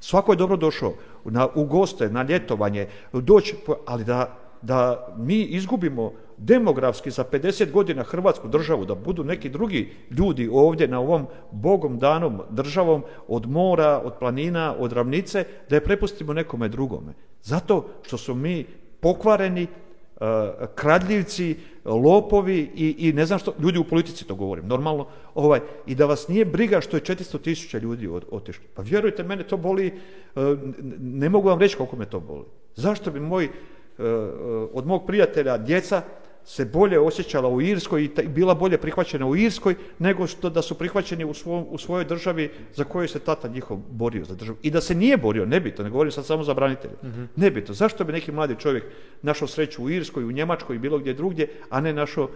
Svako je dobro došao na, u goste, na ljetovanje, doći, ali da, da mi izgubimo demografski za 50 godina Hrvatsku državu, da budu neki drugi ljudi ovdje na ovom bogom danom državom od mora, od planina, od ravnice, da je prepustimo nekome drugome. Zato što su mi pokvareni, uh, kradljivci, lopovi i, i, ne znam što, ljudi u politici to govorim, normalno, ovaj, i da vas nije briga što je 400 tisuća ljudi otišlo. Pa vjerujte, mene to boli, uh, ne mogu vam reći koliko me to boli. Zašto bi moj, uh, od mog prijatelja djeca se bolje osjećala u Irskoj i bila bolje prihvaćena u Irskoj nego što da su prihvaćeni u, u svojoj državi za koju se tata njihov borio za državu. I da se nije borio, nebitno, ne govorim sad samo za branitelje, mm nebitno. Zašto bi neki mladi čovjek našao sreću u Irskoj, u Njemačkoj i bilo gdje drugdje, a ne našao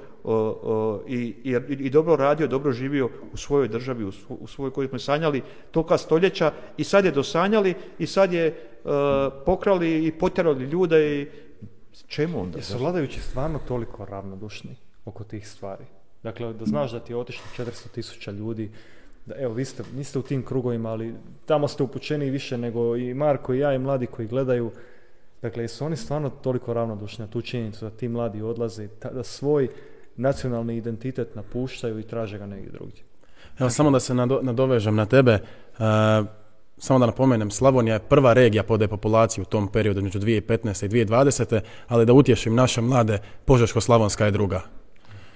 i, i, i, dobro radio, dobro živio u svojoj državi, u, u svojoj kojoj smo sanjali toka stoljeća i sad je dosanjali i sad je pokrali i potjerali ljude i Čemu onda? Jesu vladajući stvarno toliko ravnodušni oko tih stvari? Dakle, da znaš da ti je otišlo 400 tisuća ljudi, da, evo, vi ste, niste u tim krugovima, ali tamo ste upućeni više nego i Marko i ja i mladi koji gledaju. Dakle, jesu oni stvarno toliko ravnodušni na tu činjenicu da ti mladi odlaze, da svoj nacionalni identitet napuštaju i traže ga negdje drugdje? Evo, samo da se nadovežem na tebe. Uh, samo da napomenem, Slavonija je prva regija po depopulaciji u tom periodu među 2015. i 2020. ali da utješim naše mlade, Požeško-Slavonska je druga.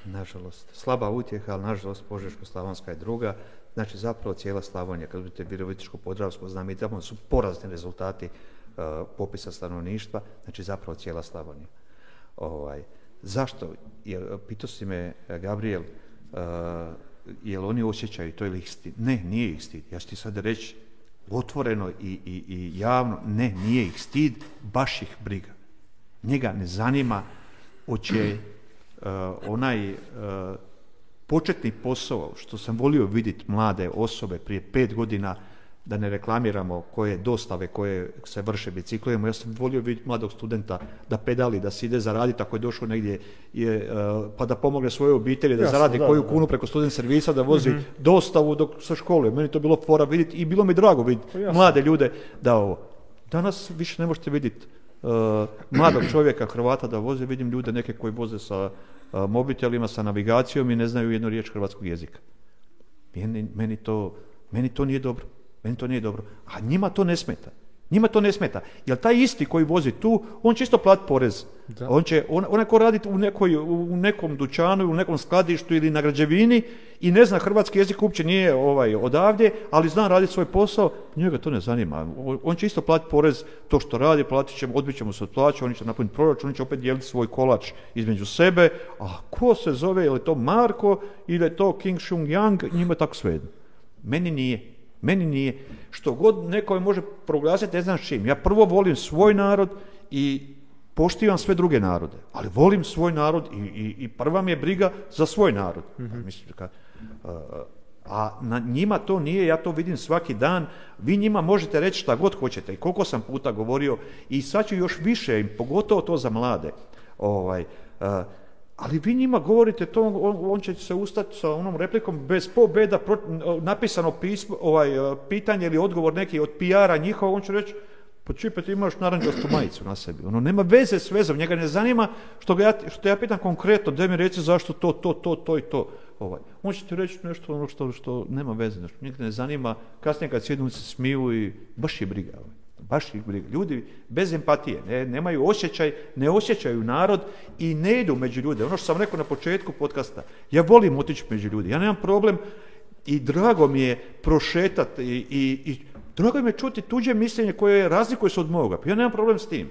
Nažalost, slaba utjeha, ali nažalost Požeško-Slavonska je druga. Znači zapravo cijela Slavonija, kad budete Virovitičko-Podravsko, znam i tamo su porazni rezultati uh, popisa stanovništva, znači zapravo cijela Slavonija. Ovaj, Zašto? Jer, pitao si me, Gabriel, uh, jel oni osjećaju to ili ih? Ne, nije ih. Ja ću ti sad reći otvoreno i, i, i javno, ne, nije ih stid, baš ih briga. Njega ne zanima oće uh, onaj uh, početni posao, što sam volio vidjeti mlade osobe prije pet godina, da ne reklamiramo koje dostave koje se vrše biciklujemo. Ja sam volio vidjeti mladog studenta da pedali, da se ide zaraditi ako je došao negdje je, uh, pa da pomogne svojoj obitelji, da zaradi koju kunu preko student servisa, da vozi mm dostavu dok sa škole. Meni to bilo fora vidjeti i bilo mi drago vidjeti pa mlade ljude da ovo. Danas više ne možete vidjeti uh, mladog čovjeka, Hrvata da voze, vidim ljude neke koji voze sa uh, mobitelima, sa navigacijom i ne znaju jednu riječ hrvatskog jezika. Meni, meni, to, meni to nije dobro. Meni to nije dobro. A njima to ne smeta. Njima to ne smeta. Jer taj isti koji vozi tu, on će isto platiti porez. On će, on, onaj ko radi u, nekoj, u nekom dućanu, u nekom skladištu ili na građevini i ne zna hrvatski jezik, uopće nije ovaj, odavdje, ali zna raditi svoj posao, njega to ne zanima. On će isto platiti porez, to što radi, platit ćemo, odbit ćemo se od plaća, oni će napuniti proračun, oni će opet dijeliti svoj kolač između sebe. A ko se zove, je li to Marko ili je to King Shung Yang, njima je tako svejedno. Meni nije. Meni nije. Što god neko može proglasiti, ne znam čim. Ja prvo volim svoj narod i poštivam sve druge narode. Ali volim svoj narod i, i, i prva mi je briga za svoj narod. mm Mislim, ka, a na njima to nije, ja to vidim svaki dan. Vi njima možete reći šta god hoćete i koliko sam puta govorio i sad ću još više, pogotovo to za mlade. Ovaj, ali vi njima govorite to, on, će se ustati sa onom replikom bez pobeda, napisano pismo, ovaj, e, pitanje ili odgovor neki od PR-a njihova, on će reći, pa čipet ti imaš naranđastu majicu na sebi. Ono, nema veze s vezom, njega ne zanima što, ga ja, što ja pitam konkretno, da mi reci zašto to, to, to, to i to. Ovaj. On će ti reći nešto ono što, što nema veze, nešto. njega ne zanima, kasnije kad sjednu se smiju i baš je briga. Ovaj. Baš ih briga. Ljudi bez empatije, ne, nemaju osjećaj, ne osjećaju narod i ne idu među ljude. Ono što sam rekao na početku podcasta, ja volim otići među ljudi. Ja nemam problem i drago mi je prošetati i, i, i drago mi je čuti tuđe mišljenje koje razlikuje se od moga. Ja nemam problem s tim.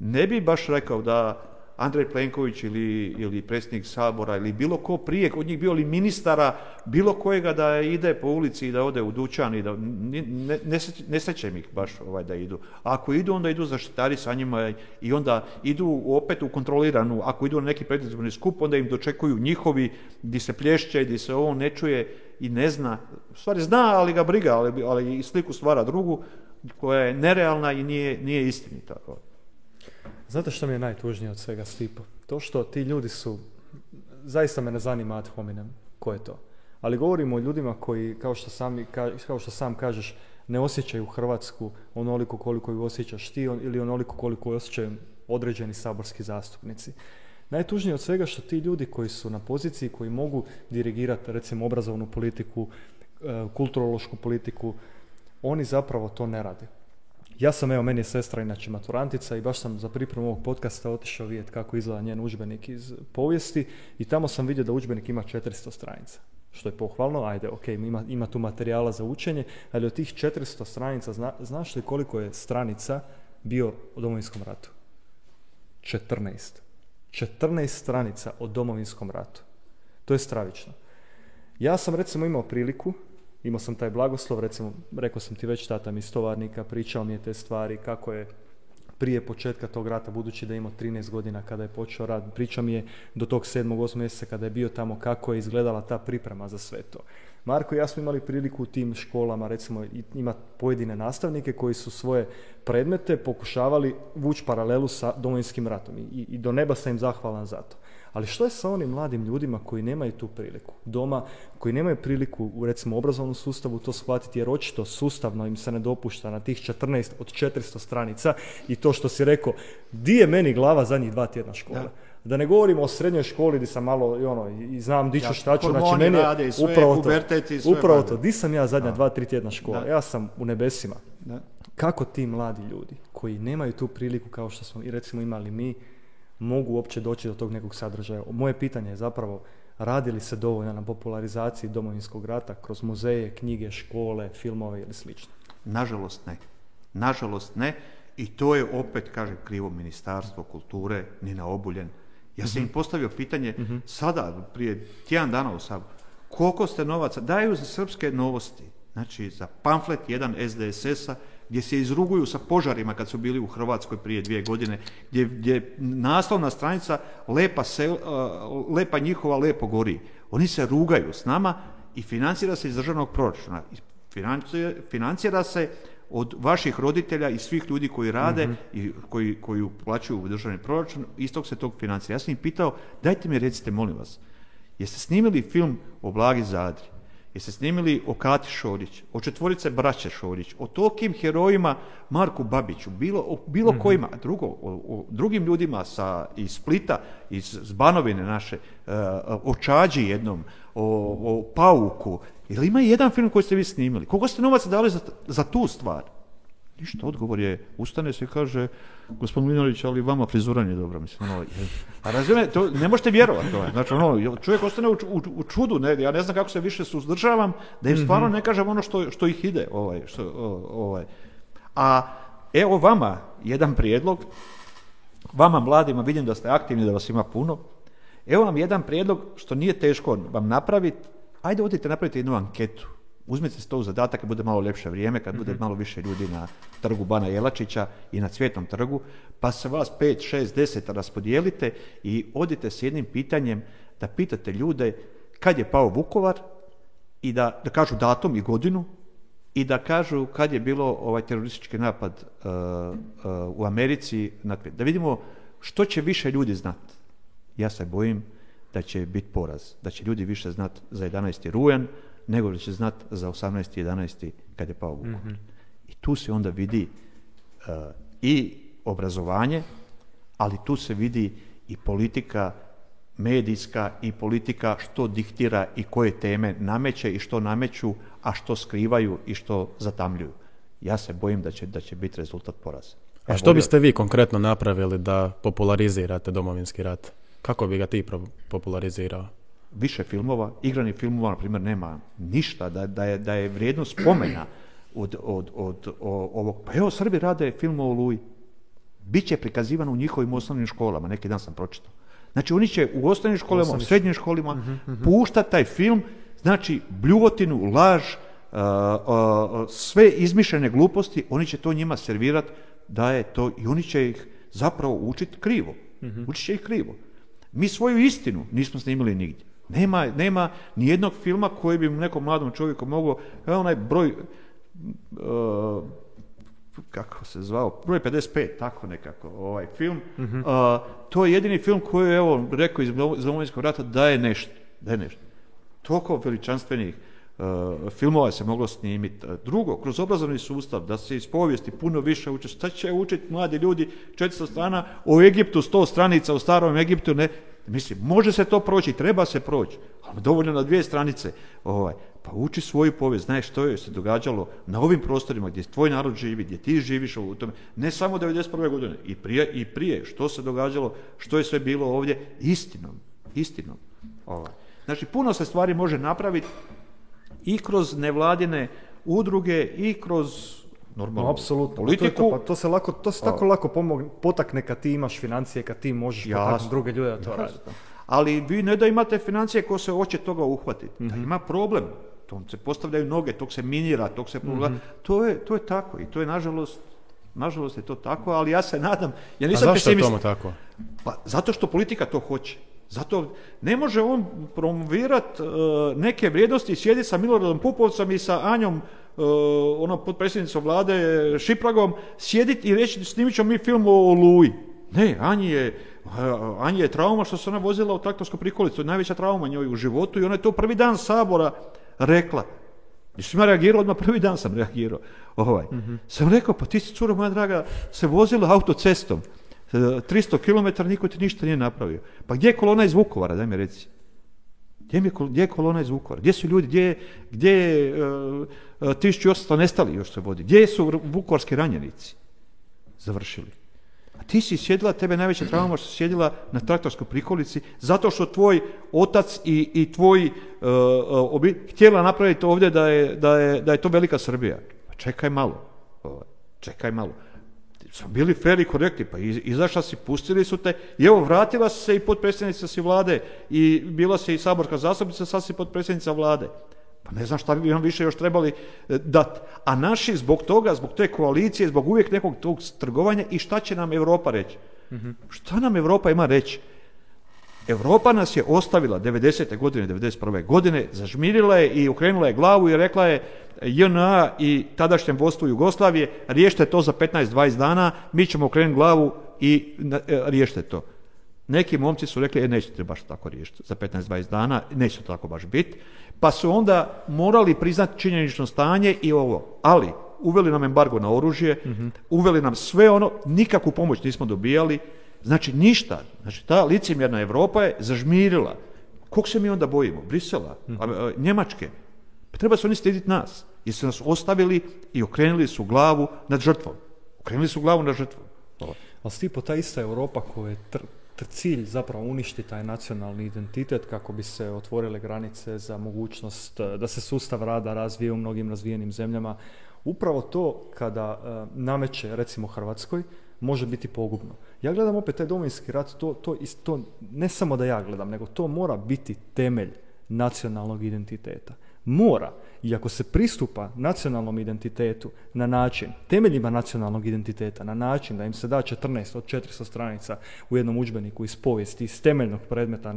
Ne bi baš rekao da Andrej Plenković ili, ili predsjednik Sabora ili bilo ko prije od njih bio li ministara, bilo kojega da ide po ulici i da ode u dućan i da ne, ne, ne sećem ih baš ovaj da idu. A ako idu onda idu zaštitari sa njima i onda idu opet u kontroliranu, ako idu na neki predizborni skup onda im dočekuju njihovi di se plješće, di se ovo ne čuje i ne zna. U stvari zna, ali ga briga, ali, ali i sliku stvara drugu koja je nerealna i nije, nije istinita. Znate što mi je najtužnije od svega Stipo? To što ti ljudi su, zaista me ne zanima ad hominem, ko je to. Ali govorimo o ljudima koji, kao što, sami, kao što sam kažeš, ne osjećaju Hrvatsku onoliko koliko ju osjećaš ti ili onoliko koliko ju osjećaju određeni saborski zastupnici. Najtužnije od svega što ti ljudi koji su na poziciji, koji mogu dirigirati recimo obrazovnu politiku, e, kulturološku politiku, oni zapravo to ne rade. Ja sam, evo, meni je sestra inače maturantica i baš sam za pripremu ovog podcasta otišao vidjeti kako izgleda njen udžbenik iz povijesti i tamo sam vidio da udžbenik ima 400 stranica. Što je pohvalno, ajde, ok, ima, ima tu materijala za učenje, ali od tih 400 stranica, zna, znaš li koliko je stranica bio o domovinskom ratu? 14. 14 stranica o domovinskom ratu. To je stravično. Ja sam recimo imao priliku imao sam taj blagoslov, recimo, rekao sam ti već tata mi iz pričao mi je te stvari, kako je prije početka tog rata, budući da je imao 13 godina kada je počeo rad, pričao mi je do tog 7. 8. mjeseca kada je bio tamo kako je izgledala ta priprema za sve to. Marko i ja smo imali priliku u tim školama, recimo, imati pojedine nastavnike koji su svoje predmete pokušavali vući paralelu sa domovinskim ratom i, i do neba sam im zahvalan za to. Ali što je sa onim mladim ljudima koji nemaju tu priliku? Doma, koji nemaju priliku u recimo obrazovnom sustavu to shvatiti jer očito sustavno im se ne dopušta na tih 14 od 400 stranica i to što si rekao, di je meni glava zadnjih dva tjedna škole? Da. ne govorimo o srednjoj školi gdje sam malo i ono i znam di ću šta ću, znači meni je upravo to, upravo to, di sam ja zadnja dva, tri tjedna škola, ja sam u nebesima. Kako ti mladi ljudi koji nemaju tu priliku kao što smo i recimo imali mi, mogu uopće doći do tog nekog sadržaja. Moje pitanje je zapravo radi li se dovoljno na popularizaciji domovinskog rata kroz muzeje, knjige, škole, filmove ili slično? Nažalost ne. Nažalost ne. I to je opet, kažem, krivo ministarstvo kulture, Nina Obuljen. Ja sam im postavio pitanje sada, prije tjedan dana u Saboru, koliko ste novaca daju za srpske novosti, znači za pamflet jedan SDSS-a, gdje se izruguju sa požarima kad su bili u Hrvatskoj prije dvije godine, gdje, gdje naslovna stranica lepa, uh, lepa njihova lepo gori. Oni se rugaju s nama i financira se iz državnog proračuna. Financira, financira se od vaših roditelja i svih ljudi koji rade i koji, koji uplaćuju u državni proračun, istog se tog financira. Ja sam ih pitao, dajte mi recite, molim vas, jeste snimili film o Blagi Zadri? Jeste snimili o Kati Šorić, o četvorice braće Šorić, o tolikim herojima Marku Babiću, bilo, o bilo kojima, drugo, o, o drugim ljudima sa, iz Splita, iz Zbanovine naše, e, o Čađi jednom, o, o Pauku. Jel ima jedan film koji ste vi snimili? Koliko ste novaca dali za, za tu stvar? Ništa, odgovor je, ustane se i kaže, gospodin Linolić, ali vama frizura nije dobra, mislim, ono, je- a razumije, to ne možete vjerovati, to je. znači, ono, čovjek ostane u, u, u čudu, ne, ja ne znam kako se više suzdržavam, da im stvarno ne kažem ono što, što ih ide, ovaj, što, ovaj. A evo vama jedan prijedlog, vama mladima, vidim da ste aktivni, da vas ima puno, evo vam jedan prijedlog što nije teško vam napraviti, ajde odite napravite jednu anketu, uzmite se to u zadatak kad bude malo ljepše vrijeme, kad bude malo više ljudi na trgu Bana Jelačića i na Cvjetnom trgu, pa se vas 5, 6, 10 raspodijelite i odite s jednim pitanjem da pitate ljude kad je pao Vukovar i da, da kažu datum i godinu i da kažu kad je bilo ovaj teroristički napad uh, uh, u Americi, da vidimo što će više ljudi znati. Ja se bojim da će biti poraz, da će ljudi više znati za 11. rujan nego da će znati za 18. 11. kad je pao Vukovar. I tu se onda vidi uh, i obrazovanje, ali tu se vidi i politika medijska i politika što diktira i koje teme nameće i što nameću, a što skrivaju i što zatamljuju. Ja se bojim da će, da će biti rezultat poraza. A što biste vi konkretno napravili da popularizirate domovinski rat? Kako bi ga ti popularizirao? Više filmova, igranih filmova, na primjer, nema ništa, da, da, je, da je vrijednost spomena od, od, od, o- ovog. Pa evo, Srbi rade film o Oluji. Biće prikazivano u njihovim osnovnim školama, neki dan sam pročitao. Znači, oni će u osnovnim školama, u srednjim školama puštati taj film, znači, bljuvotinu, laž, a, a, sve izmišljene gluposti, oni će to njima servirati da je to, i oni će ih zapravo učiti krivo. Učit će ih krivo. Mi svoju istinu nismo snimili nigdje. Nema, nema ni jednog filma koji bi nekom mladom čovjeku mogao, evo onaj broj, uh, kako se zvao, broj 55, tako nekako, ovaj film. Uh, to je jedini film koji je, evo, rekao iz Domo- iz Domovinskog rata da je nešto, da je nešto. Toliko veličanstvenih uh, filmova se moglo snimiti. Drugo, kroz obrazovni sustav, da se iz povijesti puno više uče. Šta će učiti mladi ljudi 400 strana o Egiptu, 100 stranica o starom Egiptu, ne. Mislim, može se to proći, treba se proći, ali dovoljno na dvije stranice. Ovaj. Pa uči svoju povijest, znaš što je se događalo na ovim prostorima gdje tvoj narod živi, gdje ti živiš u tome, ne samo 91. godine, i prije, i prije, što se događalo, što je sve bilo ovdje, istinom, istinom. Ovaj. Znači, puno se stvari može napraviti i kroz nevladine udruge i kroz normalno Apsolutno. politiku. To, to, pa to se, lako, to se tako lako pomogne, potakne kad ti imaš financije, kad ti možeš potaknuti druge ljude da to rade. Jasno. Ali vi ne da imate financije ko se hoće toga uhvatiti. Da Mhm. ima problem. To se postavljaju noge, tog se minira, tog se... Mhm. to, je, to je tako i to je nažalost Nažalost je to tako, ali ja se nadam, ja A nisam zašto je tomu tako? Pa zato što politika to hoće. Zato ne može on promovirat e, neke vrijednosti i sjediti sa Miloradom Pupovcem i sa Anjom, uh, onom potpredsjednicom vlade Šipragom, sjediti i reći snimit ćemo mi film o Oluji. Ne, Anji je, Anji je trauma što se ona vozila u traktorsku prikolicu, to je najveća trauma njoj u životu i ona je to prvi dan sabora rekla. Nisam ja reagirao, odmah prvi dan sam reagirao. Ovaj. Sam rekao, pa ti si, curo moja draga, se vozila autocestom. e, 300 km, niko ti ništa nije napravio. Pa gdje je kolona iz Vukovara, daj mi reci. Gdje, je, gdje je kolona iz Vukovara? Gdje su ljudi? Gdje, je- gdje je uh, 1800 nestali još se vodi? Gdje su vukovarski ranjenici završili? A ti si sjedila, tebe najveća trauma što sjedila na traktorskoj prikolici zato što tvoj otac i, i tvoj uh, obi- htjela napraviti ovdje da je, da, je, da je to velika Srbija. Pa čekaj malo. ovaj, Čekaj malo. Su bili fer i korektni, pa izašla si, pustili su te i evo vratila se i potpredsjednica si vlade i bila se i saborska zastupnica, sad si potpredsjednica vlade. Pa ne znam šta bi vam više još trebali e, dati. A naši zbog toga, zbog te koalicije, zbog uvijek nekog tog trgovanja i šta će nam Europa reći? mm Šta nam Europa ima reći? Europa nas je ostavila 90. godine, 91. godine, zažmirila je i okrenula je glavu i rekla je JNA i tadašnjem vodstvu Jugoslavije, riješite to za 15-20 dana, mi ćemo okrenuti glavu i e, riješite to. Neki momci su rekli, e, nećete baš tako riješiti za 15-20 dana, neće to tako baš biti. Pa su onda morali priznati činjenično stanje i ovo. Ali, uveli nam embargo na oružje, mhm. uveli nam sve ono, nikakvu pomoć nismo dobijali, znači ništa. Znači ta licemjerna Europa je zažmirila. Kog se mi onda bojimo? Brisela? Mhm. Njemačke? Pa treba se oni stiditi nas. Jer su nas ostavili i okrenuli su glavu nad žrtvom. Okrenuli su glavu nad žrtvom. Ali stipo ta ista Europa koja je cilj zapravo uništi taj nacionalni identitet kako bi se otvorile granice za mogućnost e, da se sustav rada razvije u mnogim razvijenim zemljama. Upravo to kada uh, nameće recimo Hrvatskoj može biti pogubno. Ja gledam opet taj domovinski rat, to, to, to ne samo da ja gledam, nego to mora biti temelj nacionalnog identiteta. Mora. I ako se pristupa nacionalnom identitetu na način, temeljima nacionalnog identiteta, na način da im se da 14 od 400 stranica u jednom udžbeniku iz povijesti, iz temeljnog predmeta,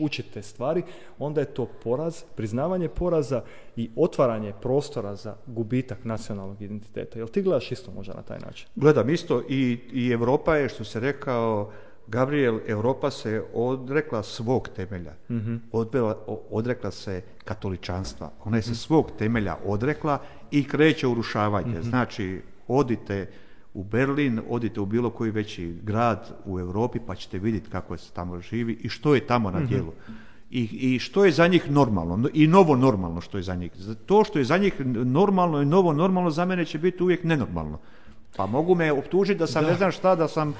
učiti te stvari, onda je to poraz, priznavanje poraza i otvaranje prostora za gubitak nacionalnog identiteta. Jel ti gledaš isto možda na taj način? Gledam isto i, i Europa je, što se rekao, Gabriel, Europa se odrekla svog temelja, mm odrekla se katoličanstva. Ona je se svog temelja odrekla i kreće urušavanje. mm Znači, odite u Berlin, odite u bilo koji veći grad u Europi pa ćete vidjeti kako se tamo živi i što je tamo na mhm. djelu. I, I što je za njih normalno i novo normalno što je za njih. To što je za njih normalno i novo normalno za mene će biti uvijek nenormalno. Pa mogu me optužiti da sam ne znam šta, da sam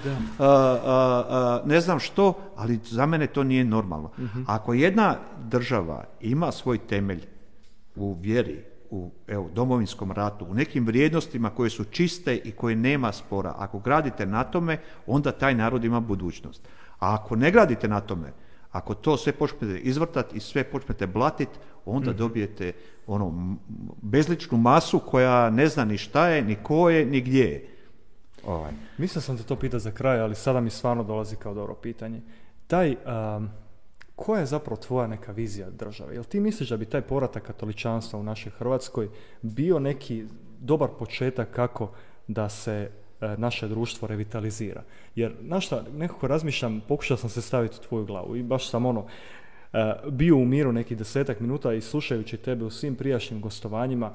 ne znam što, ali za mene to nije normalno. Mhm. Ako jedna država ima svoj temelj u vjeri, u evo, domovinskom ratu, u nekim vrijednostima koje su čiste i koje nema spora, ako gradite na tome, onda taj narod ima budućnost. A ako ne gradite na tome, ako to sve počnete izvrtati i sve počnete blatiti, onda mhm. dobijete ono bezličnu masu koja ne zna ni šta je, ni ko je, ni gdje je. Ovaj. Mislio sam te to pitati za kraj, ali sada mi stvarno dolazi kao dobro pitanje. Taj, um, koja je zapravo tvoja neka vizija države? Jel ti misliš da bi taj povratak katoličanstva u našoj Hrvatskoj bio neki dobar početak kako da se naše društvo revitalizira? Jer, znaš šta, nekako razmišljam, pokušao sam se staviti u tvoju glavu i baš sam ono, e, bio u miru nekih desetak minuta i slušajući tebe u svim prijašnjim gostovanjima,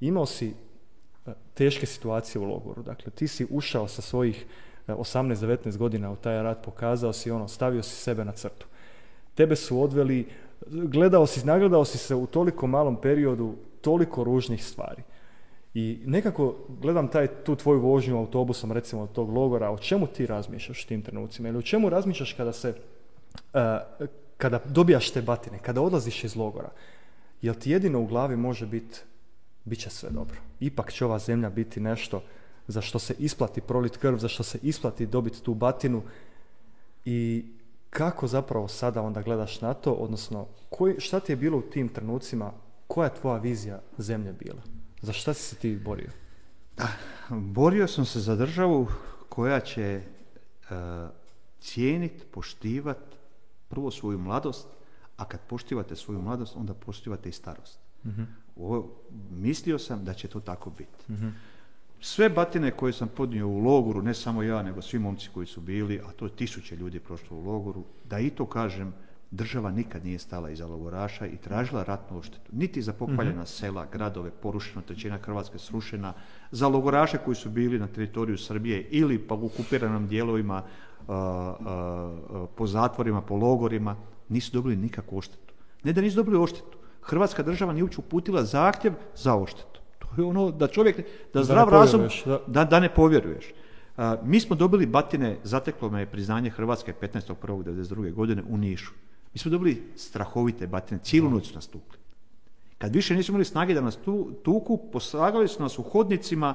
imao si e, teške situacije u logoru. Dakle, ti si ušao sa svojih 18-19 godina u taj rat, pokazao si ono, stavio si sebe na crtu tebe su odveli, gledao si, nagledao si se u toliko malom periodu toliko ružnih stvari. I nekako gledam taj, tu tvoju vožnju autobusom, recimo od tog logora, o čemu ti razmišljaš u tim trenucima? Ili o čemu razmišljaš kada se, uh, kada dobijaš te batine, kada odlaziš iz logora? Jel ti jedino u glavi može biti, bit će sve dobro. Ipak će ova zemlja biti nešto za što se isplati prolit krv, za što se isplati dobiti tu batinu i kako zapravo sada onda gledaš na to, odnosno koji, šta ti je bilo u tim trenucima, koja je tvoja vizija zemlje bila? Za šta si se ti borio? Da, borio sam se za državu koja će uh, cijeniti, poštivati prvo svoju mladost, a kad poštivate svoju mladost, onda poštivate i starost. uh mislio sam da će to tako biti. uh sve batine koje sam podnio u logoru, ne samo ja, nego svi momci koji su bili, a to je tisuće ljudi prošlo u logoru, da i to kažem, država nikad nije stala iza logoraša i tražila ratnu odštetu. Niti za popaljena mhm. sela, gradove, porušena trećina Hrvatske srušena, za logoraše koji su bili na teritoriju Srbije ili pa u okupiranim dijelovima po zatvorima, po logorima, nisu dobili nikakvu odštetu. Ne da nisu dobili odštetu. Hrvatska država nije uopće uputila zahtjev za odštetu ono da čovjek, da zdrav razum, da. da, ne povjeruješ. mi smo dobili batine, zateklo me je priznanje Hrvatske 15.1.1992. godine u Nišu. Mi smo dobili strahovite batine, cijelu noć nas tukli. Kad više nismo imali snage da nas tu, tuku, poslagali su nas u hodnicima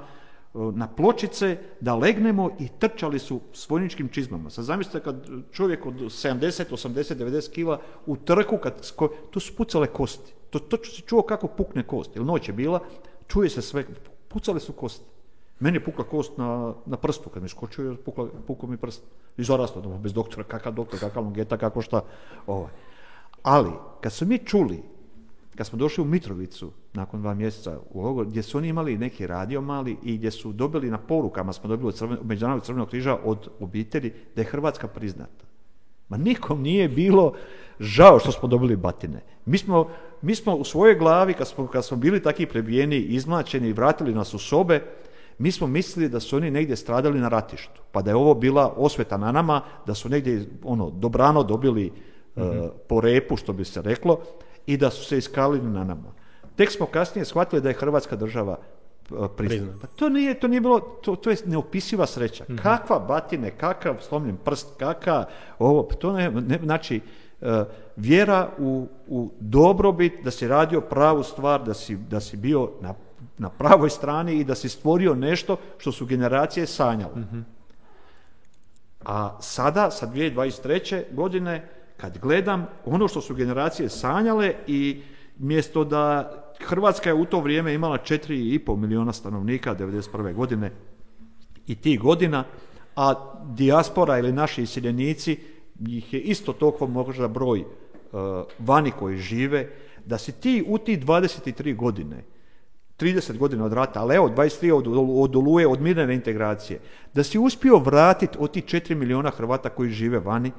na pločice da legnemo i trčali su s vojničkim čizmama. Sad zamislite kad čovjek od 70, 80, 90 kila u trku, kad, tu su pucale kosti. To, to se čuo kako pukne kost. Jer noć je bila, čuje se sve, pucale su kosti. Meni je pukla kost na, na prstu, kad mi skočio, pukla, pukao mi prst. I zaraslo, bez doktora, kakav doktor, kakav longeta, kako šta. Ovaj. Ali, kad su mi čuli kad smo došli u Mitrovicu nakon dva mjeseca u logor, gdje su oni imali neki radio mali i gdje su dobili na porukama, smo dobili od Međunarodnog crvenog križa od obitelji da je Hrvatska priznata. Ma nikom nije bilo žao što smo dobili batine. Mi smo, mi smo u svojoj glavi, kad smo, kad smo bili takvi prebijeni, izmlačeni vratili nas u sobe, mi smo mislili da su oni negdje stradali na ratištu. Pa da je ovo bila osveta na nama, da su negdje ono, dobrano dobili uh, po repu, što bi se reklo, i da su se iskalili na nama. Tek smo kasnije shvatili da je Hrvatska država e, priznata. Pa to nije, to nije bilo, to, to je neopisiva sreća. mm Kakva batine, kakav slomljen prst, kaka ovo, pa to ne, ne znači e, vjera u, u dobrobit, da si radio pravu stvar, da si, da si bio na, na pravoj strani i da si stvorio nešto što su generacije sanjale. Mhm. A sada, sa 2023. godine, kad gledam ono što su generacije sanjale i mjesto da Hrvatska je u to vrijeme imala 4,5 milijuna stanovnika 1991. godine i tih godina, a dijaspora ili naši iseljenici, njih je isto toliko možda broj uh, vani koji žive, da si ti u tih 23 godine 30 godina od rata, ali evo 23 od, od oluje, od mirne integracije, da si uspio vratiti od tih 4 milijuna Hrvata koji žive vani,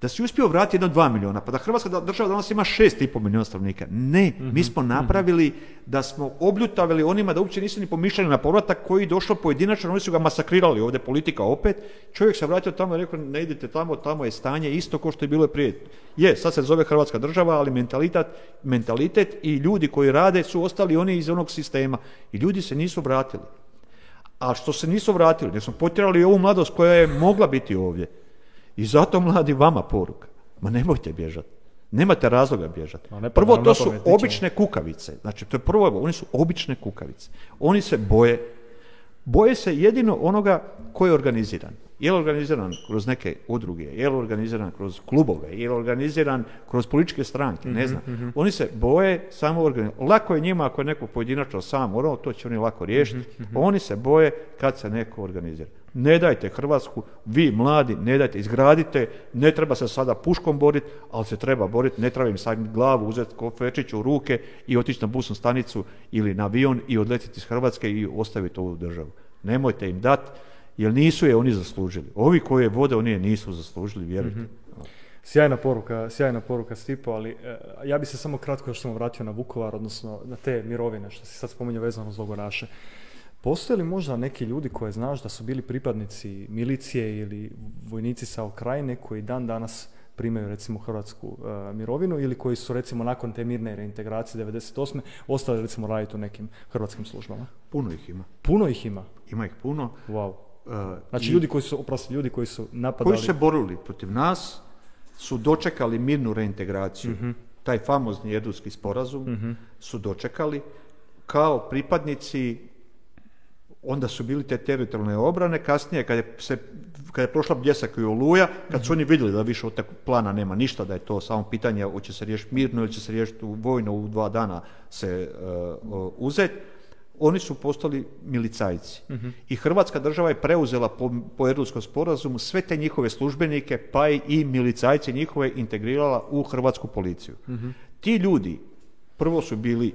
da si uspio vratiti jedno dva milijuna, pa da Hrvatska država danas ima šest i pol milijuna stanovnika. Ne, mi mhm, smo mhm. napravili da smo obljutavili onima da uopće nisu ni pomišljali na povratak koji je došao pojedinačno, oni su ga masakrirali ovdje politika opet. Čovjek se vratio tamo i rekao ne idete tamo, tamo je stanje isto kao što je bilo prije. Je, sad se zove Hrvatska država, ali mentalitet, mentalitet i ljudi koji rade su ostali oni iz onog sistema i ljudi se nisu vratili. A što se nisu vratili, jer smo potjerali ovu mladost koja je mogla biti ovdje. I zato mladi vama poruka. Ma nemojte bježati. Nemate razloga bježati. Prvo to su obične kukavice. Znači to je prvo, oni su obične kukavice. Oni se boje. Boje se jedino onoga koji je organiziran. Je li organiziran kroz neke udruge, je li organiziran kroz klubove, je li organiziran kroz političke stranke, ne mhm, znam. Mhm. Oni se boje samo organizirati. Lako je njima ako je neko pojedinačno sam ono, to će oni lako riješiti. Mhm, oni se boje kad se neko organizira. Ne dajte Hrvatsku, vi mladi, ne dajte, izgradite, ne treba se sada puškom boriti, ali se treba boriti, ne treba im sad glavu uzeti kofečić u ruke i otići na busnu stanicu ili na avion i odletiti iz Hrvatske i ostaviti ovu državu. Nemojte im dati, jer nisu je oni zaslužili. Ovi koji je vode, oni je nisu zaslužili, vjerujte. mm Sjajna poruka, sjajna poruka Stipo, ali e, ja bi se samo kratko još samo vratio na Vukovar, odnosno na te mirovine što si sad spominjao vezano uz logoraše. Postoje li možda neki ljudi koje znaš da su bili pripadnici milicije ili vojnici sa Okrajine koji dan danas primaju recimo hrvatsku e, mirovinu ili koji su recimo nakon te mirne reintegracije 98. ostali recimo raditi u nekim hrvatskim službama? Puno ih ima. Puno ih ima? Ima ih puno. Wow. Uh, znači ljudi koji su, oprosti, ljudi koji su napadali... Koji se borili protiv nas su dočekali mirnu reintegraciju. uh Taj famozni jedurski sporazum uh su dočekali kao pripadnici onda su bili te teritorijalne obrane, kasnije kad je, se, kad je prošla bljesak i oluja, kad su oni vidjeli da više od tog plana nema ništa, da je to samo pitanje hoće se riješiti mirno ili će se riješiti vojno u dva dana se uh, uzeti, oni su postali milicajci. Mhm. I Hrvatska država je preuzela po, po sporazumu sve te njihove službenike, pa i milicajci njihove integrirala u hrvatsku policiju. Mhm. Ti ljudi prvo su bili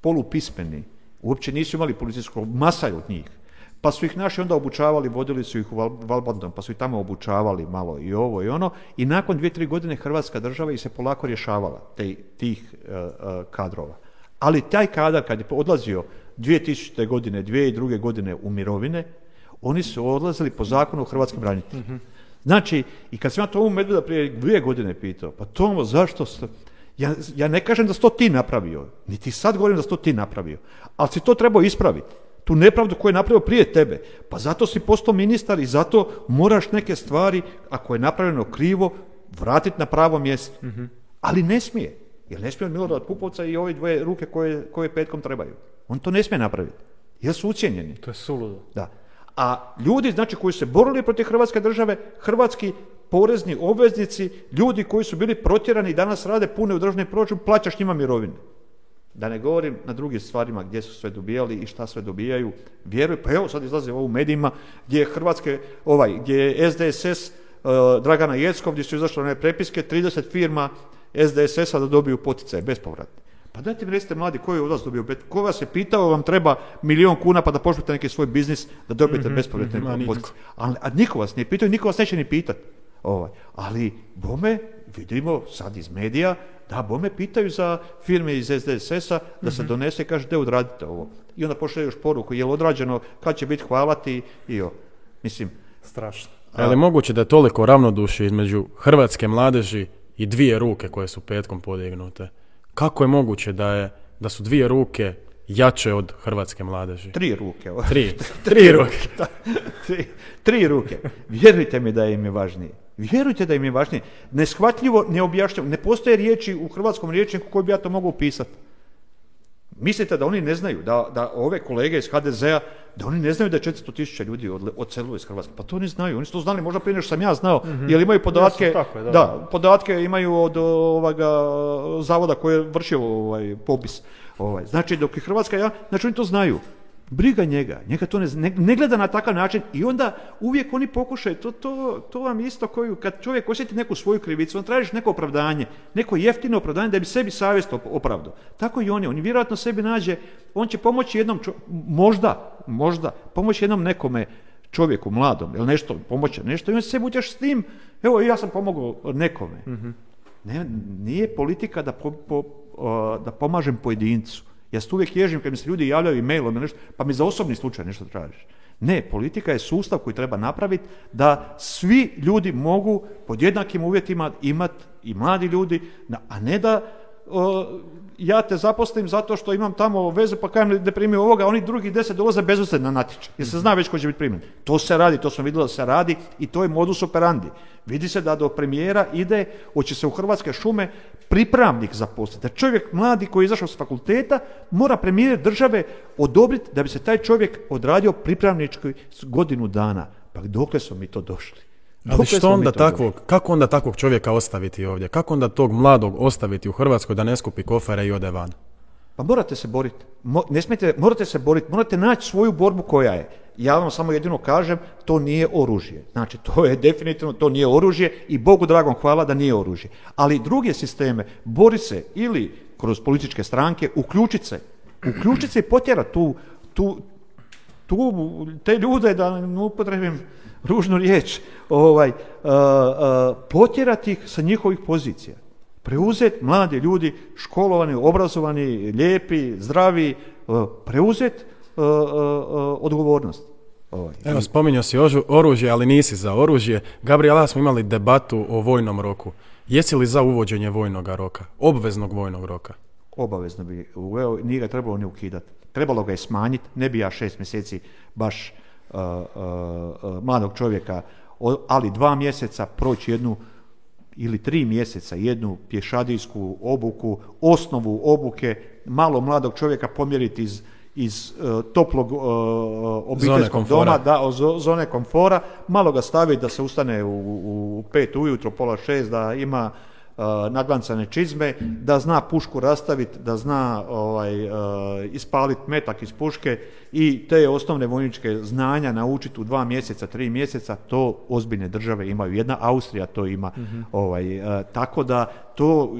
polupismeni, Uopće nisu imali policijsko masa od njih. Pa su ih naši onda obučavali, vodili su ih u Valbandon, pa su ih tamo obučavali malo i ovo i ono. I nakon dvije, tri godine Hrvatska država ih se polako rješavala, te, tih uh, kadrova. Ali taj kadar kad je odlazio 2000. godine, 2002. godine u mirovine, oni su odlazili po zakonu o hrvatskim braniteljima. Znači, i kad sam ja Tomu Medveda prije dvije godine pitao, pa Tomo, zašto ste... Ja, ja ne kažem da si to ti napravio, niti sad govorim da si to ti napravio, ali si to trebao ispraviti. Tu nepravdu koju je napravio prije tebe. Pa zato si postao ministar i zato moraš neke stvari, ako je napravljeno krivo, vratiti na pravo mjesto. Mhm. Ali ne smije. Jer ne smije od Milorad Pupovca i ove dvoje ruke koje, koje petkom trebaju. On to ne smije napraviti. jer su ucijenjeni. To je suludo. Da. A ljudi, znači, koji su se borili protiv Hrvatske države, hrvatski porezni obveznici, ljudi koji su bili protjerani i danas rade pune u državni proračun, plaćaš njima mirovine. Da ne govorim na drugim stvarima gdje su sve dobijali i šta sve dobijaju. Vjeruj, pa evo sad izlaze ovo u medijima gdje je Hrvatske, ovaj, gdje je SDSS uh, Dragana Jeckov, gdje su izašle one prepiske, 30 firma SDSS-a da dobiju poticaje bespovratne. Pa dajte mi recite mladi, koji je od vas dobio, ko vas je pitao vam treba milion kuna pa da počnete neki svoj biznis da dobijete mm-hmm, bespovratne mm poticaje. Ali, a niko vas nije pitao i niko vas neće ni pitati. Ovaj. Ali bome, vidimo sad iz medija, da bome pitaju za firme iz SDSS-a da se mhm. donese i kaže da odradite ovo. I onda pošle još poruku, je li odrađeno, kad će biti hvalati i o. Mislim, strašno. A, je moguće da je toliko ravnodušje između hrvatske mladeži i dvije ruke koje su petkom podignute? Kako je moguće da, je, da su dvije ruke jače od hrvatske mladeži? Tri ruke. (laughs) Tri, tri ruke. (laughs) tri, tri ruke. Vjerujte mi da im je važnije. Vjerujte da im je važnije. Neshvatljivo, neobjašnjivo. Ne postoje riječi u hrvatskom riječniku koji bi ja to mogao upisati. Mislite da oni ne znaju, da, da ove kolege iz HDZ-a, da oni ne znaju da je 400 tisuća ljudi odselilo iz Hrvatske? Pa to oni znaju. Oni su to znali možda prije nego sam ja znao, mm jer imaju podatke, da. podatke imaju od ovoga zavoda koji je vršio ovaj popis. Ovaj. Znači, dok je Hrvatska, ja, znači oni to znaju. Briga njega, njega to ne, ne, gleda na takav način i onda uvijek oni pokušaju, to, to, to vam isto koju, kad čovjek osjeti neku svoju krivicu, on tražiš neko opravdanje, neko jeftino opravdanje da bi sebi savjest opravdao. Tako i oni, on vjerojatno sebi nađe, on će pomoći jednom, možda, možda, pomoći jednom nekome čovjeku, mladom, ili nešto, pomoći nešto i on se sebi utješ s tim, evo ja sam pomogao nekome. Mhm. Ne, nije politika da, da pomažem pojedincu ja se uvijek ježim kad mi se ljudi javljaju e mailom nešto, pa mi za osobni slučaj nešto tražiš. Ne, politika je sustav koji treba napraviti da svi ljudi mogu pod jednakim uvjetima imati i mladi ljudi, a ne da ja te zaposlim zato što imam tamo vezu pa kajem da primio ovoga, oni drugi deset dolaze bez na natječaj. Jer se zna već ko će biti primjen. To se radi, to smo vidjeli da se radi i to je modus operandi. Vidi se da do premijera ide, hoće se u Hrvatske šume pripravnik zaposliti. Da čovjek mladi koji je izašao s fakulteta mora premijer države odobriti da bi se taj čovjek odradio pripravnički godinu dana. Pa dokle smo mi to došli? Ali što onda takvog, kako onda takvog čovjeka ostaviti ovdje? Kako onda tog mladog ostaviti u Hrvatskoj da ne skupi kofere i ode van? Pa morate se boriti. ne smijete, morate se boriti, morate naći svoju borbu koja je. Ja vam samo jedino kažem, to nije oružje. Znači, to je definitivno, to nije oružje i Bogu dragom hvala da nije oružje. Ali druge sisteme, bori se ili kroz političke stranke, uključiti se, uključiti se i potjerati tu, tu, tu, te ljude, da ne upotrebim ružnu riječ, ovaj, uh, uh, potjerati ih sa njihovih pozicija. Preuzeti mladi ljudi, školovani, obrazovani, lijepi, zdravi, uh, preuzeti odgovornost. Ovaj. Evo, spominjao si oružje, ali nisi za oružje. Gabriela, smo imali debatu o vojnom roku. Jesi li za uvođenje vojnog roka? Obveznog vojnog roka? Obavezno bi uveo, nije ga trebalo ni ukidati. Trebalo ga je smanjiti, ne bi ja šest mjeseci baš uh, uh, uh, mladog čovjeka, ali dva mjeseca proći jednu ili tri mjeseca jednu pješadijsku obuku, osnovu obuke, malo mladog čovjeka pomjeriti iz, iz toplog uh, obiteljskog doma, da, zone komfora, malo ga staviti da se ustane u, u pet ujutro, pola šest, da ima nadlancane čizme, da zna pušku rastaviti, da zna ovaj, ispaliti metak iz puške i te osnovne vojničke znanja naučiti u dva mjeseca, tri mjeseca, to ozbiljne države imaju. Jedna Austrija to ima. Mhm. ovaj, tako da to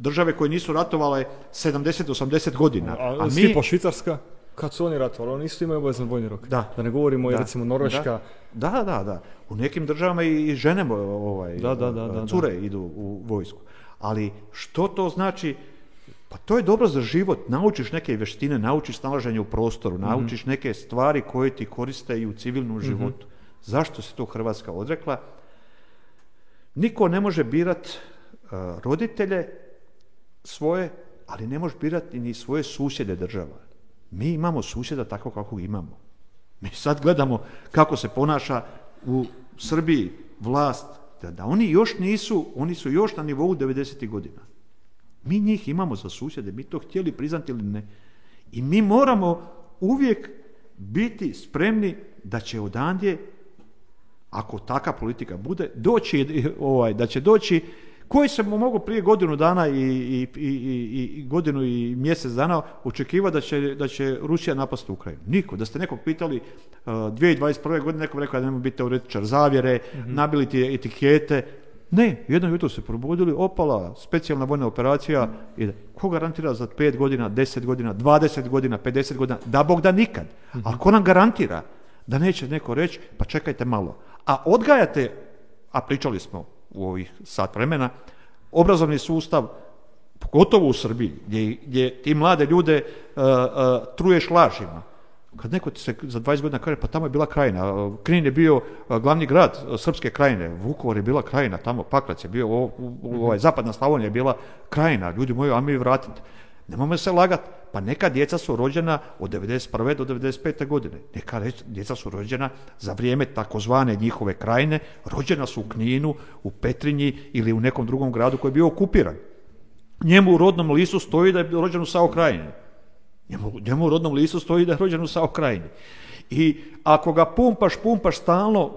države koje nisu ratovale 70-80 godina. A, a mi... Švicarska? Kad su oni ratovali, oni isto imaju obavezan vojni rok. Da. Da ne govorimo, da. recimo, Norveška. Da, da, da. U nekim državama i žene, ovaj, da, da, da, cure idu u vojsku. Ali što to znači? Pa to je dobro za život. Naučiš neke vještine, naučiš snalaženje u prostoru, mhm. naučiš neke stvari koje ti koriste i u civilnom mhm. životu. Zašto se to Hrvatska odrekla? Niko ne može birat uh, roditelje svoje, ali ne može birati ni svoje susjede država. Mi imamo susjeda tako kako imamo. Mi sad gledamo kako se ponaša u Srbiji vlast, da, da oni još nisu, oni su još na nivou 90. godina. Mi njih imamo za susjede, mi to htjeli priznati ili ne. I mi moramo uvijek biti spremni da će odandje, ako taka politika bude, doći, ovaj, da će doći koji se mogu prije godinu dana i, i, i, i godinu i mjesec dana očekivati da će, da će Rusija napasti Ukrajinu. Niko. Da ste nekog pitali uh, 2021. godine, nekom rekao da nema biti teoretičar zavjere, mm nabili ti etikete. Ne, jedno jutro se probudili, opala, specijalna vojna operacija ide. Ko garantira za 5 godina, 10 godina, 20 godina, 50 godina, da Bog da nikad. mm A ko nam garantira da neće neko reći, pa čekajte malo. A odgajate, a pričali smo u ovih sat vremena, obrazovni sustav, pogotovo u Srbiji, gdje, gdje ti mlade ljude uh, uh, truješ lažima. Kad neko ti se za 20 godina kaže, pa tamo je bila krajina, Knin je bio uh, glavni grad srpske krajine, Vukovar je bila krajina, tamo Pakrac je bio, ovaj, zapadna Slavonija je bila krajina, ljudi moji, a mi vratiti. Nemojmo se lagati, pa neka djeca su rođena od 91. do 95. godine. Neka djeca su rođena za vrijeme takozvane njihove krajine, rođena su u Kninu, u Petrinji ili u nekom drugom gradu koji je bio okupiran. Njemu u rodnom listu stoji da je rođen u Sao krajini. Njemu, njemu u rodnom listu stoji da je rođen u Sao krajini. I ako ga pumpaš, pumpaš stalno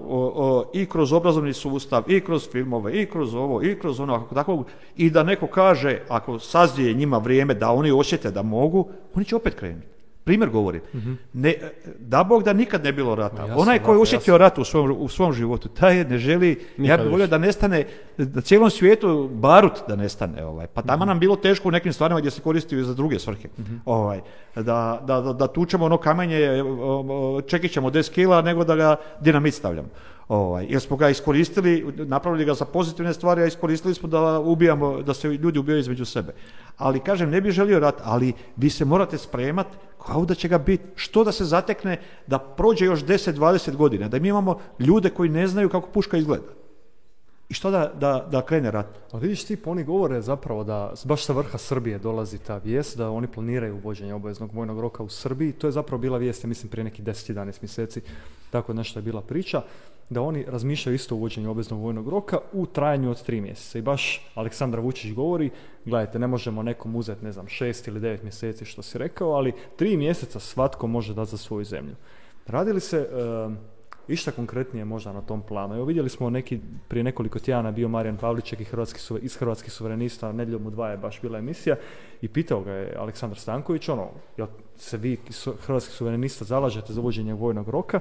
i kroz obrazovni sustav, i kroz filmove, i kroz ovo, i kroz ono, ako tako, i da neko kaže, ako sazrije njima vrijeme da oni osjete da mogu, oni će opet krenuti. Primjer govori. Ne, da Bog da nikad ne bilo rata. Onaj koji je osjetio rat u svom, u svom životu, taj ne želi, ja bih volio da nestane, da cijelom svijetu barut da nestane. Ovaj. Pa tamo nam bilo teško u nekim stvarima gdje se koristio za druge svrhe. ovaj. Da, da, da, da, tučemo ono kamenje, čekit ćemo 10 kila, nego da ga dinamit stavljamo. Ovaj, jer smo ga iskoristili, napravili ga za pozitivne stvari, a iskoristili smo da ubijamo, da se ljudi ubijaju između sebe. Ali kažem, ne bih želio rat, ali vi se morate spremati kao da će ga biti. Što da se zatekne da prođe još 10-20 godina, da mi imamo ljude koji ne znaju kako puška izgleda. I što da, da, da krene rat? A vidiš ti, oni govore zapravo da baš sa vrha Srbije dolazi ta vijest da oni planiraju uvođenje obaveznog vojnog roka u Srbiji. To je zapravo bila vijest, ja mislim, prije nekih 10-11 mjeseci. Tako nešto je bila priča da oni razmišljaju isto o uvođenju obveznog vojnog roka u trajanju od tri mjeseca. I baš Aleksandar Vučić govori, gledajte, ne možemo nekom uzeti, ne znam, šest ili devet mjeseci što si rekao, ali tri mjeseca svatko može dati za svoju zemlju. Radi li se išta konkretnije možda na tom planu? Evo vidjeli smo neki, prije nekoliko tjedana bio Marijan Pavliček i Hrvatski, iz Hrvatskih suverenista, nedjeljom u dva je baš bila emisija i pitao ga je Aleksandar Stanković, ono, jel se vi Hrvatski suverenista zalažete za uvođenje vojnog roka?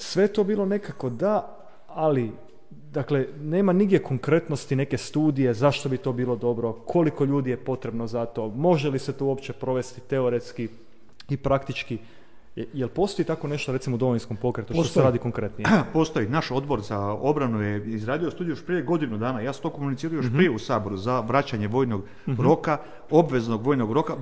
Sve to bilo nekako da, ali dakle, nema nigdje konkretnosti neke studije zašto bi to bilo dobro, koliko ljudi je potrebno za to, može li se to uopće provesti teoretski i praktički. Jel postoji tako nešto recimo u domovinskom pokretu što se radi konkretnije? (clears throat) Postoji. Naš odbor za obranu je izradio studiju još prije godinu dana. Ja sam to komunicirao još mhm. prije u Saboru za vraćanje vojnog mhm. roka, obveznog vojnog roka,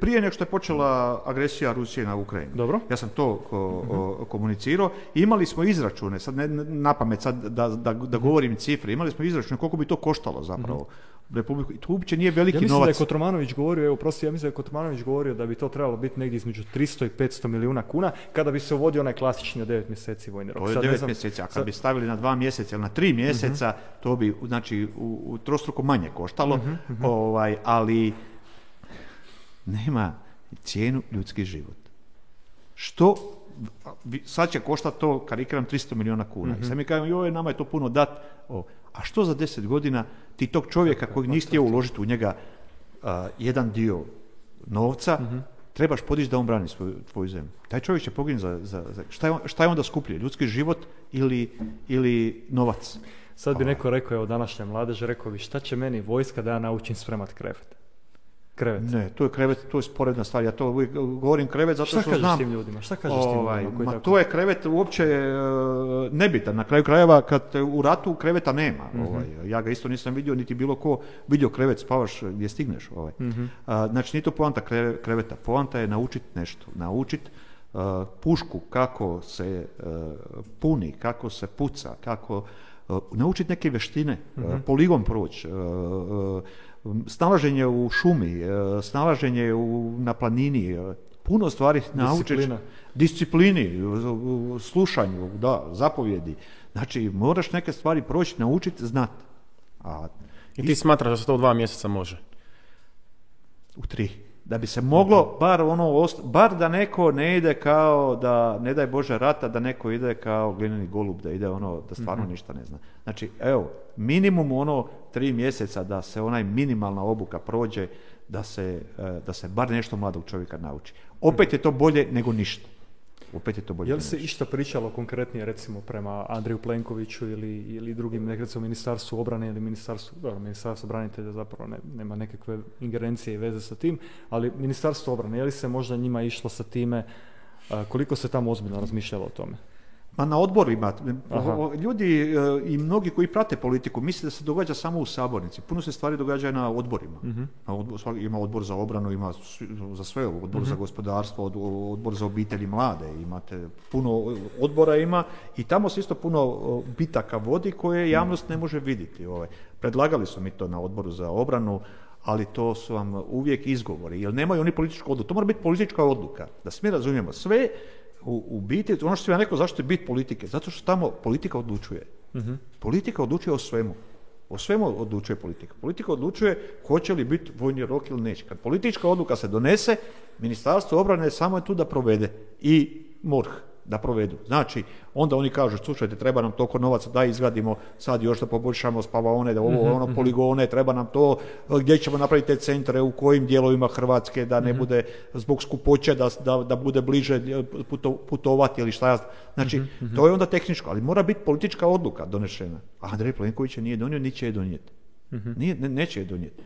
prije nego što je počela agresija Rusije na Ukrajinu. Dobro. Ja sam to mhm. komunicirao. Imali smo izračune, sad ne na pamet sad da, da, da govorim cifre, imali smo izračune koliko bi to koštalo zapravo. Republiku. I to uopće nije veliki ja mislim da je Kotromanović govorio, evo prosti, ja mislim da je Kotromanović govorio da bi to trebalo biti negdje između 300 i 500 milijuna kuna kada bi se uvodio onaj klasični od 9 mjeseci vojni rok. To je 9 mjeseci, a kad bi stavili na 2 mjeseca ili na 3 mjeseca, uh to bi znači u, u trostruko manje koštalo, uh ovaj, ali nema cijenu ljudski život. Što sad će koštati to, karikiram, 300 milijuna kuna. I sad mi kažem, joj, nama je to puno dat. O, a što za 10 godina ti tog čovjeka koji nisi htio uložiti u njega jedan dio novca, mhm. trebaš podići da on brani svoju, tvoju zemlju. Taj čovjek će poginuti za, za, za šta, je on, šta je onda skuplje, ljudski život ili, ili novac? Sad bi neko rekao, evo današnja mladež, rekao bi šta će meni vojska da ja naučim spremat krevet? Krevet. Ne, to je krevet, to je sporedna stvar. Ja to uvijek govorim krevet zato što znam... Šta kažeš tim ljudima? Šta kažeš tim ovaj, ljudima? Ma to je krevet uopće uh, nebitan. Na kraju krajeva kad u ratu kreveta nema. Mhm. ovaj, ja ga isto nisam vidio, niti bilo ko vidio krevet, spavaš gdje stigneš. Ovaj. uh znači, nije to poanta kreveta. Poanta je naučiti nešto. Naučiti pušku kako se puni, kako se puca, kako naučiti neke vještine, uh poligon proći, snalaženje u šumi, e, snalaženje u, na planini, e, puno stvari naučiš. Disciplini, slušanju, da, zapovjedi. Znači, moraš neke stvari proći, naučiti, znati. A, I ti smatraš da se to u dva mjeseca može? U tri. Da bi se moglo bar ono, bar da neko ne ide kao da, ne daj Bože rata, da neko ide kao glineni golub, da ide ono, da stvarno mhm. ništa ne zna. Znači, evo, minimum ono tri mjeseca da se onaj minimalna obuka prođe, da se, e, da se bar nešto mladog čovjeka nauči. Opet je to bolje nego ništa. Opet je to bolje. Je li se išta pričalo konkretnije recimo prema Andriju Plenkoviću ili, ili drugim, recimo Ministarstvu obrane ili Ministarstvu, dobro, Ministarstvo branitelja zapravo ne, nema nekakve ingerencije i veze sa tim, ali Ministarstvo obrane, je li se možda njima išlo sa time, koliko se tamo ozbiljno razmišljalo o tome? Ma na odborima. Ljudi e, i mnogi koji prate politiku misle da se događa samo u sabornici. Puno se stvari događa na odborima. uh ima odbor za obranu, ima za sve, odbor za mhm. gospodarstvo, odbor za obitelji mlade. Imate puno odbora ima i tamo se isto puno bitaka vodi koje javnost ne može vidjeti. Ovaj. Predlagali su mi to na odboru za obranu, ali to su vam uvijek izgovori, jer nemaju oni političku odluku. To mora biti politička odluka, da svi razumijemo. Sve u, u biti, ono što sam ja rekao, zašto je bit politike? Zato što tamo politika odlučuje. uh Politika odlučuje o svemu. O svemu odlučuje politika. Politika odlučuje hoće li biti vojni rok ili neće. Kad politička odluka se donese, Ministarstvo obrane samo je tu da provede. I MORH da provedu. Znači, onda oni kažu, slušajte, treba nam toliko novaca da izgradimo sad još da poboljšamo spavaone, da ovo, mhm, ono, mhm. poligone, treba nam to, gdje ćemo napraviti te centre, u kojim dijelovima Hrvatske, da ne mhm. bude zbog skupoće, da, da, da bude bliže e, putovati ili šta ja Znači, to je onda tehničko, ali mora biti politička odluka donešena. A Andrej Plenković je nije donio, ni će je donijeti. Nije, neće je donijeti.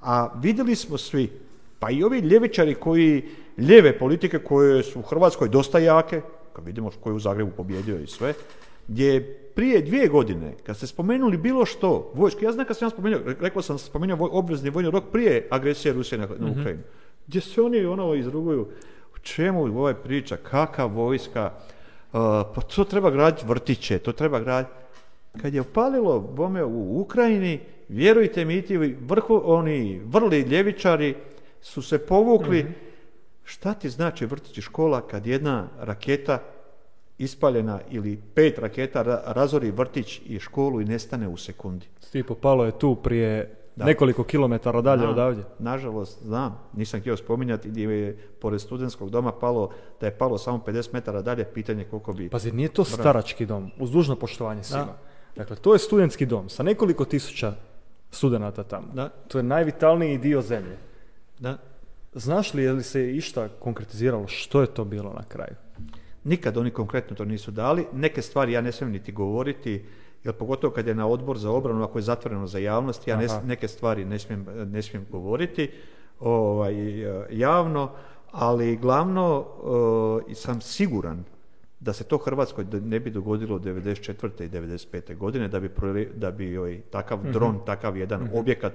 A vidjeli smo svi, pa i ovi ljevičari koji, ljeve politike koje su u Hrvatskoj dosta jake, kad vidimo ko je u Zagrebu pobjedio i sve, gdje prije dvije godine, kad ste spomenuli bilo što, vojsku, ja znam kad sam ja spomenuo, rekao sam spomenuo obvezni vojni rok prije agresije Rusije na, na mhm. Ukrajinu, gdje se oni ono izruguju, u čemu ova priča, kakva vojska, uh, pa to treba graditi vrtiće, to treba graditi. Kad je opalilo bome u Ukrajini, vjerujte mi, ti vrhu, oni vrli ljevičari su se povukli, mhm. Šta ti znači vrtići škola kad jedna raketa ispaljena ili pet raketa razori vrtić i školu i nestane u sekundi? Stipo, palo je tu prije nekoliko kilometara dalje znam, odavdje. Nažalost, znam, nisam htio spominjati gdje je pored studentskog doma palo, da je palo samo 50 metara dalje, pitanje koliko bi... Pazi, nije to starački dom, uz dužno poštovanje svima. Dakle, to je studentski dom sa nekoliko tisuća studenata tamo. Da. To je najvitalniji dio zemlje. Da. Znaš li je li se išta konkretiziralo što je to bilo na kraju? Nikad oni konkretno to nisu dali. Neke stvari ja ne smijem niti govoriti, jer pogotovo kad je na odbor za obranu, ako je zatvoreno za javnost, ja neke stvari ne smijem, ne smijem govoriti ovaj, javno, ali glavno uh, sam siguran da se to Hrvatskoj ne bi dogodilo 94. i 95. godine, da bi, da bi ovaj, takav mhm. dron, takav jedan uh objekat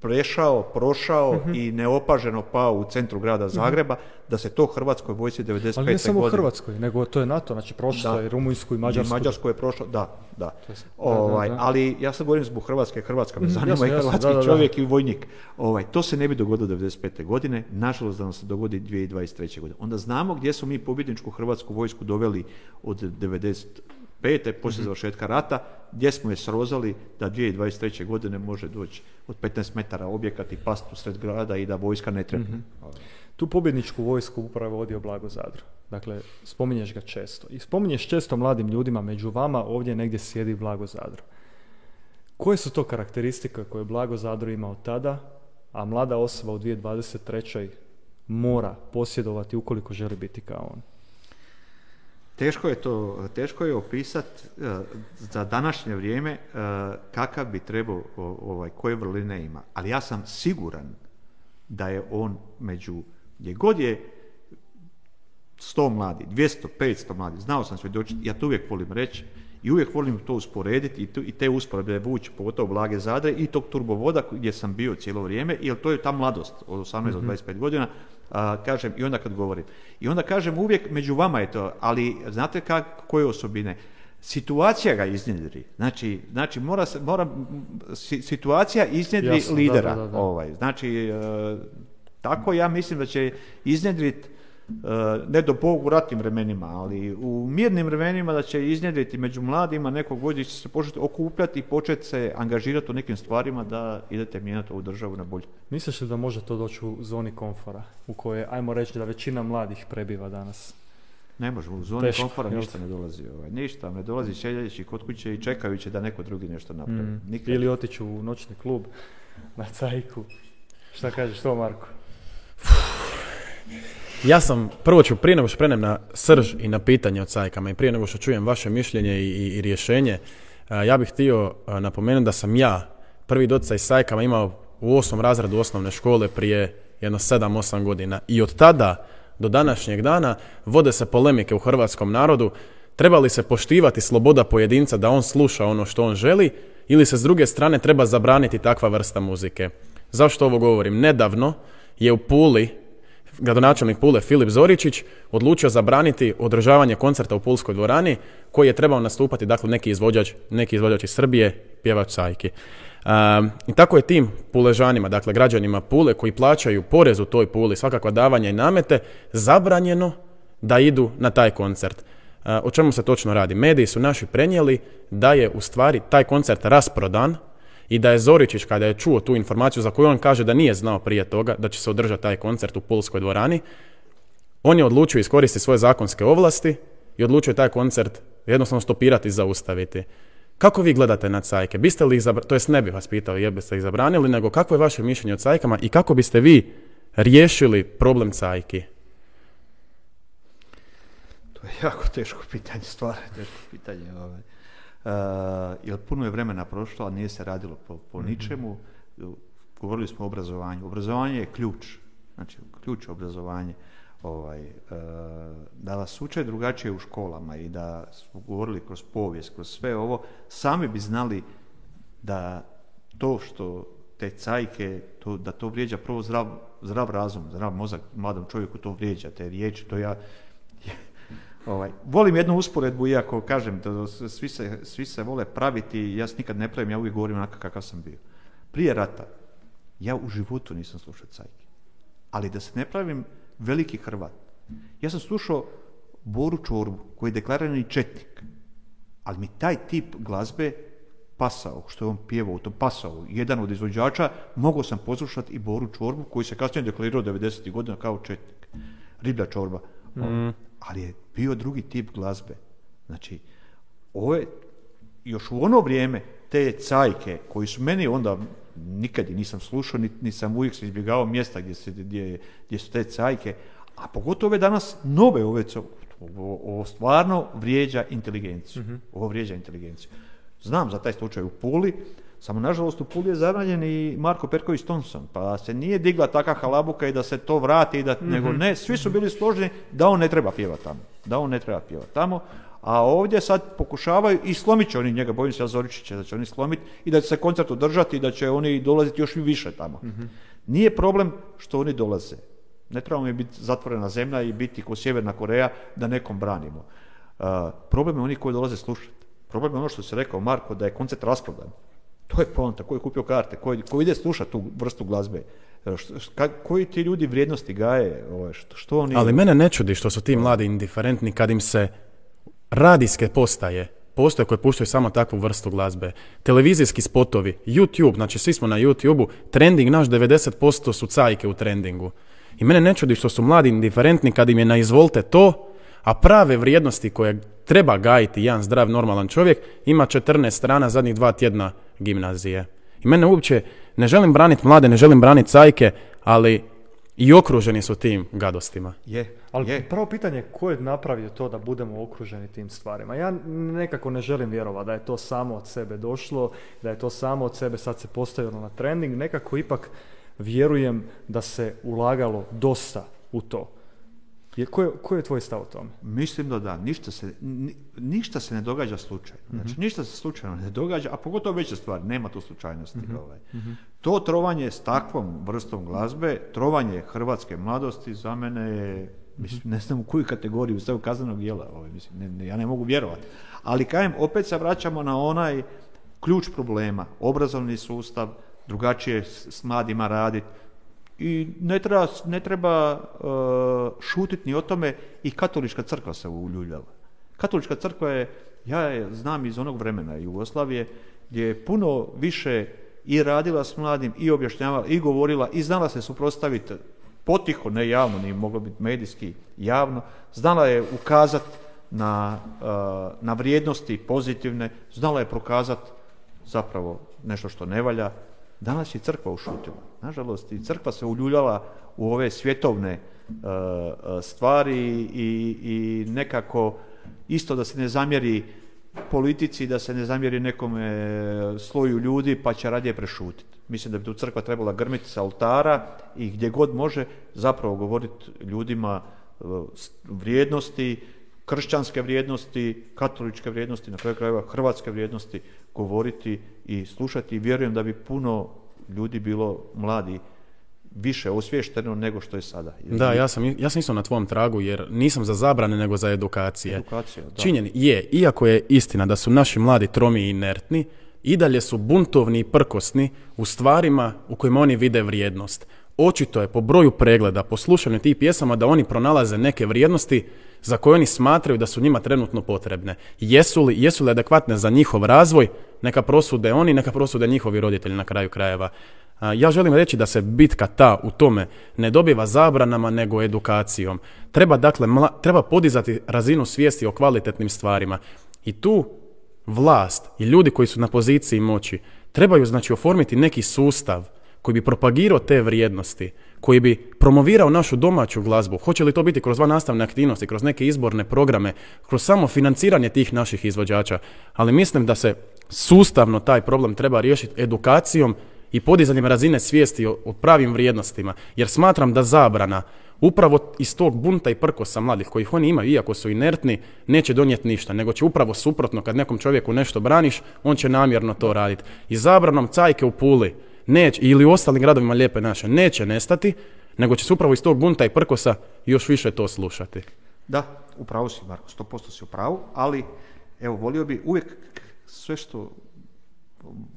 prešao, prošao uh i neopaženo pao u centru grada mhm. Zagreba, da se to Hrvatskoj vojsci 95. Ali ne samo u Hrvatskoj, nego to je NATO, znači prošlo je Rumunjsku i Mađarsku. I Mađarsku je prošlo, da, da. Ovaj, ali ja sad govorim zbog Hrvatske, Hrvatska me mhm, zanima i hrvatski čovjek i vojnik. Ovaj, to se ne bi dogodilo 95. godine, nažalost da nam se dogodi 2023. godine. Onda znamo gdje smo mi pobjedničku Hrvatsku vojsku doveli od 90 pete, poslije mhm. završetka rata, gdje smo je srozali da 2023. godine može doći od 15 metara objekat i past u sred grada i da vojska ne trepne. mm Tu pobjedničku vojsku upravo vodio Blago Zadro. Dakle, spominješ ga često. I spominješ često mladim ljudima, među vama ovdje negdje sjedi Blago Zadro. Koje su to karakteristike koje Blago Zadro imao tada, a mlada osoba u 2023. mora posjedovati ukoliko želi biti kao on? Teško je to, teško je opisati e, za današnje vrijeme e, kakav bi trebao, ovaj, koje vrline ima. Ali ja sam siguran da je on među, gdje god je 100 mladi, 200, 500 mladi, znao sam svjedočiti, ja to uvijek volim reći i uvijek volim to usporediti i, i te usporedbe vući, pogotovo Blage Zadre i tog turbovoda gdje sam bio cijelo vrijeme, jer to je ta mladost od 18 do 25 mhm. godina, a, kažem, i onda kad govorim. I onda kažem, uvijek među vama je to, ali znate kako, koje osobine? Situacija ga iznjedri. Znači, znači mora, mora situacija iznjedri lidera. ovaj. Znači, e, tako ja mislim da će iznjedriti ne do Bogu u ratnim vremenima, ali u mirnim vremenima da će iznjedriti među mladima nekog vođa će se početi okupljati i početi se angažirati u nekim stvarima da idete mijenjati ovu državu na bolje. Misliš li da može to doći u zoni komfora u kojoj, ajmo reći da većina mladih prebiva danas? Ne može, u zoni komfora ništa ne dolazi. Ovaj. Ništa, ne dolazi šeljeći kod kuće i čekajući da neko drugi nešto napravi. Mm. Ili otići u noćni klub na cajku. Šta kažeš to, Marko? (laughs) Ja sam, prvo ću prije nego što prenem na srž i na pitanje o cajkama i prije nego što čujem vaše mišljenje i, i, rješenje, ja bih htio napomenuti da sam ja prvi docaj s cajkama imao u osmom razredu osnovne škole prije jedno sedam, osam godina. I od tada do današnjeg dana vode se polemike u hrvatskom narodu treba li se poštivati sloboda pojedinca da on sluša ono što on želi ili se s druge strane treba zabraniti takva vrsta muzike. Zašto ovo govorim? Nedavno je u Puli gradonačelnik Pule Filip Zoričić odlučio zabraniti održavanje koncerta u Pulskoj dvorani koji je trebao nastupati dakle neki izvođač, neki izvođač iz Srbije, pjevač Sajki. I tako je tim puležanima, dakle građanima Pule koji plaćaju porez u toj Puli, svakakva davanja i namete, zabranjeno da idu na taj koncert. o čemu se točno radi? Mediji su naši prenijeli da je u stvari taj koncert rasprodan i da je Zoričić kada je čuo tu informaciju za koju on kaže da nije znao prije toga da će se održati taj koncert u Pulskoj dvorani, on je odlučio iskoristiti svoje zakonske ovlasti i odlučio taj koncert jednostavno stopirati i zaustaviti. Kako vi gledate na cajke? Biste li ih zabranili, to jest ne bih vas pitao je biste ih zabranili, nego kako je vaše mišljenje o cajkama i kako biste vi riješili problem cajki? To je jako teško pitanje, stvarno teško pitanje. Ovaj. Uh, jer puno je vremena prošlo, a nije se radilo po, po mhm. ničemu. Govorili smo o obrazovanju. Obrazovanje je ključ. Znači, ključ obrazovanje. Ovaj, uh, da vas uče drugačije u školama i da smo govorili kroz povijest, kroz sve ovo, sami bi znali da to što te cajke, to, da to vrijeđa prvo zdrav, zdrav razum, zdrav mozak mladom čovjeku to vrijeđa, te riječi, to ja Ovaj, volim jednu usporedbu, iako kažem da svi se, svi se vole praviti, ja se nikad ne pravim, ja uvijek govorim onako kakav sam bio. Prije rata, ja u životu nisam slušao cajke. Ali da se ne pravim veliki Hrvat. Ja sam slušao Boru Čorbu, koji je deklarirani četnik. Ali mi taj tip glazbe pasao, što je on pjevao u tom pasao, jedan od izvođača, mogao sam poslušati i Boru Čorbu, koji se kasnije deklarirao 90. godina kao četnik. Riblja Čorba. Mm ali je bio drugi tip glazbe. Znači, ove, još u ono vrijeme, te cajke koji su meni onda nikad nisam slušao, ni, sam uvijek se izbjegao mjesta gdje, se, gdje, gdje su te cajke, a pogotovo ove danas nove ove, ovo, stvarno vrijeđa inteligenciju. mm Ovo vrijeđa inteligenciju. Znam za taj slučaj u Puli, samo nažalost u Puli je zabranjen i Marko Perković Thompson, pa se nije digla taka halabuka i da se to vrati, i da, mhm. nego ne, svi su bili složeni da on ne treba pjevati tamo. Da on ne treba pjevati tamo. A ovdje sad pokušavaju i slomit će oni njega, bojim se ja Zoričića da će oni slomiti i da će se koncert održati i da će oni dolaziti još i više tamo. Mhm. Nije problem što oni dolaze. Ne trebamo mi biti zatvorena zemlja i biti kao Sjeverna Koreja da nekom branimo. Uh, problem je oni koji dolaze slušati. Problem je ono što se rekao Marko, da je koncert rasprodan. To je poanta, ko je kupio karte, ko, ide slušati tu vrstu glazbe. Koji ti ljudi vrijednosti gaje? Ovaj, što, što oni... Ali mene ne čudi što su ti mladi indiferentni kad im se radijske postaje postoje koje puštaju samo takvu vrstu glazbe. Televizijski spotovi, YouTube, znači svi smo na YouTubeu, trending naš 90% su cajke u trendingu. I mene ne čudi što su mladi indiferentni kad im je na izvolte to, a prave vrijednosti koje treba gajiti jedan zdrav normalan čovjek ima 14 strana zadnjih dva tjedna gimnazije. I mene uopće, ne želim braniti mlade, ne želim braniti cajke, ali i okruženi su tim gadostima. Je, ali je. prvo pitanje ko je napravio to da budemo okruženi tim stvarima? Ja nekako ne želim vjerovati da je to samo od sebe došlo, da je to samo od sebe sad se postavilo na trending, nekako ipak vjerujem da se ulagalo dosta u to. Je, ko, je, je tvoj stav o tome? Mislim da da, ništa se, ništa se ne događa slučajno. Znači, mhm. ništa se slučajno ne događa, a pogotovo veće stvari, nema tu slučajnosti. Mhm. Ovaj. Mhm. To trovanje s takvom vrstom glazbe, trovanje hrvatske mladosti za mene je, mislim, ne znam u koju kategoriju stavu kaznenog djela, ovaj, mislim, ne, ja ne mogu vjerovati. Ali kajem, opet se vraćamo na onaj ključ problema, obrazovni sustav, drugačije s mladima raditi, I ne treba, ne treba uh, šutiti ni o tome i katolička crkva se uljuljala. Katolička crkva je, ja je znam iz onog vremena Jugoslavije, gdje je puno više i radila s mladim, i objašnjavala, i govorila, i znala se suprotstaviti potiho, ne javno, ni moglo biti medijski javno, znala je ukazati na, uh, na vrijednosti pozitivne, znala je prokazati zapravo nešto što ne valja. Danas je crkva ušutila. Nažalost, i crkva se uljuljala u ove svjetovne uh, uh, stvari i, i nekako isto da se ne zamjeri politici, da se ne zamjeri nekome sloju ljudi pa će radije prešutiti. Mislim da bi tu crkva trebala grmiti sa oltara i gdje god može zapravo govoriti ljudima vrijednosti, kršćanske vrijednosti, katoličke vrijednosti, na kraju krajeva hrvatske vrijednosti govoriti i slušati i vjerujem da bi puno ljudi bilo mladi više osvješteno nego što je sada. Da, ja sam, ja sam isto na tvom tragu jer nisam za zabrane nego za edukacije. Edukacija, da. Činjeni je, iako je istina da su naši mladi tromi i inertni, i dalje su buntovni i prkosni u stvarima u kojima oni vide vrijednost. Očito je po broju pregleda, po slušanju tih pjesama da oni pronalaze neke vrijednosti za koje oni smatraju da su njima trenutno potrebne. Jesu li, jesu li adekvatne za njihov razvoj, neka prosude oni, neka prosude njihovi roditelji na kraju krajeva. Ja želim reći da se bitka ta u tome ne dobiva zabranama nego edukacijom. Treba dakle treba podizati razinu svijesti o kvalitetnim stvarima. I tu vlast i ljudi koji su na poziciji moći trebaju znači oformiti neki sustav koji bi propagirao te vrijednosti, koji bi promovirao našu domaću glazbu. Hoće li to biti kroz dva nastavne aktivnosti, kroz neke izborne programe, kroz samo financiranje tih naših izvođača, ali mislim da se sustavno taj problem treba riješiti edukacijom i podizanjem razine svijesti o, o pravim vrijednostima, jer smatram da zabrana upravo iz tog bunta i prkosa mladih kojih oni imaju, iako su inertni, neće donijeti ništa, nego će upravo suprotno, kad nekom čovjeku nešto braniš, on će namjerno to raditi. I zabranom cajke u Puli, neće, ili u ostalim gradovima lijepe naše, neće nestati, nego će se upravo iz tog bunta i prkosa još više to slušati. Da, upravo si, Marko, 100% si u pravu, ali evo, volio bi uvijek sve što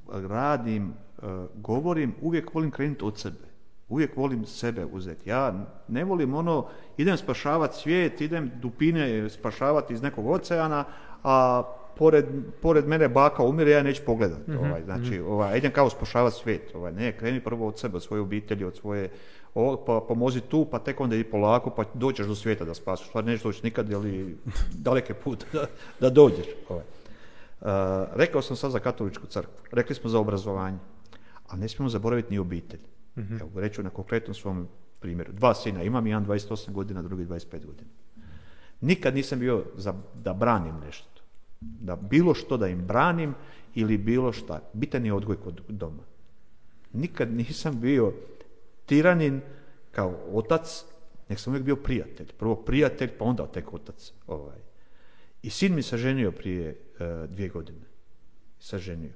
radim, e, govorim, uvijek volim krenuti od sebe. Uvijek volim sebe uzeti. Ja ne volim ono, idem spašavati svijet, idem dupine spašavati iz nekog oceana, a pored, pored mene baka umire, ja neću pogledati. Mhm, ovaj, znači, mhm. ovaj, idem kao spašavati svijet. Ovaj, ne, kreni prvo od sebe, od svoje obitelji, od svoje, o, pa pomozi tu, pa tek onda i polako, pa dođeš do svijeta da spasiš. Stvar nećeš doći nikad, ali daleke put da, da dođeš. Ovaj. Uh, rekao sam sad za katoličku crkvu, rekli smo za obrazovanje, a ne smijemo zaboraviti ni obitelj. Mm-hmm. Evo, reću na konkretnom svom primjeru. Dva sina imam, jedan 28 godina, drugi 25 godina. Nikad nisam bio za, da branim nešto. Da bilo što da im branim ili bilo šta. Bitan je odgoj kod doma. Nikad nisam bio tiranin kao otac, nek sam uvijek bio prijatelj. Prvo prijatelj, pa onda tek otac. Ovaj. I sin mi se ženio prije uh, dvije godine. Saženio.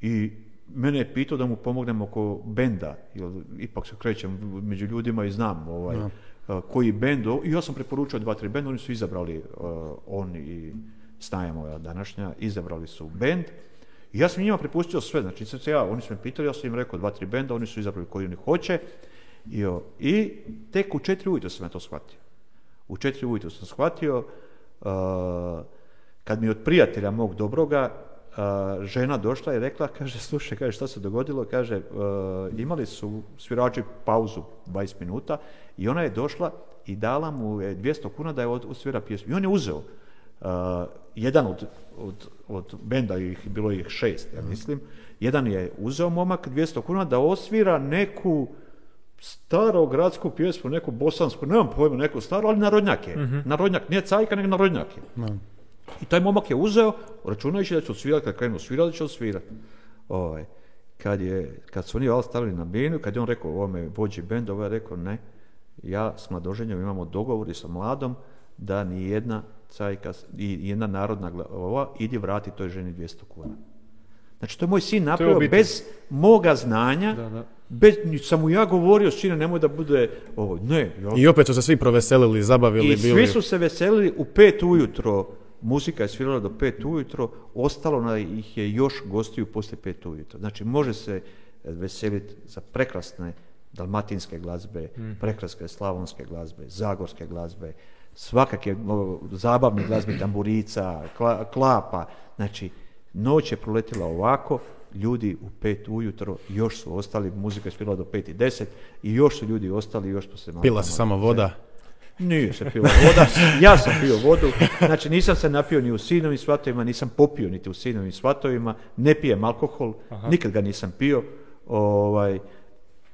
I mene je pitao da mu pomognem oko benda, jer ipak se krećem među ljudima i znam ovaj, koji bend, i ja sam preporučio dva, tri benda, oni su izabrali, uh, on i snaja moja današnja, izabrali su bend, i ja sam njima prepustio sve, znači se ja, oni su me pitali, ja sam im rekao dva, tri benda, oni su izabrali koji oni hoće, i, i tek u četiri ujutro sam ja to shvatio. U četiri ujutro sam shvatio, uh, kad mi od prijatelja mog dobroga žena došla i rekla, kaže, slušaj, kaže, šta se dogodilo? Kaže, e, imali su svirači pauzu 20 minuta i ona je došla i dala mu 200 kuna da je usvira pjesmu. I on je uzeo uh, jedan od, od, od benda, ih, bilo ih šest, ja mislim, jedan je uzeo momak 200 kuna da osvira neku staro gradsku pjesmu, neku bosansku, nemam pojma, neku staru, ali narodnjak je. Uh-huh. Narodnjak, nije cajka, nego narodnjak je. I taj momak je uzeo, računajući da će odsvirati, kad krenu svirati, da će odsvirati. Ovaj, kad, je, kad su oni val stavili na binu, kad je on rekao ovome vođi benda, ovaj je rekao ne, ja s mladoženjom imamo dogovor i sa mladom da ni jedna cajka, i jedna narodna ova, idi vrati toj ženi 200 kuna. Znači, to je moj sin napravio bez moga znanja, da, da. Bez, sam mu ja govorio, sine, nemoj da bude ovo. Ne. Ja. I opet su se svi proveselili, zabavili. I bili... svi su se veselili u pet ujutro muzika je svirala do pet ujutro, ostalo na ih je još gostiju poslije pet ujutro. Znači može se veseliti za prekrasne dalmatinske glazbe, mm. prekraske slavonske glazbe, zagorske glazbe, svakake zabavne glazbe, tamburica, klapa. Znači, noć je proletila ovako, ljudi u pet ujutro još su ostali, muzika je spila do pet i deset i još su ljudi ostali, još su se malo... Pila se samo voda? Nije se pila voda, ja sam pio vodu, znači nisam se napio ni u sinovim svatovima, nisam popio niti u sinovim svatovima, ne pijem alkohol, nikad ga nisam pio, ovaj,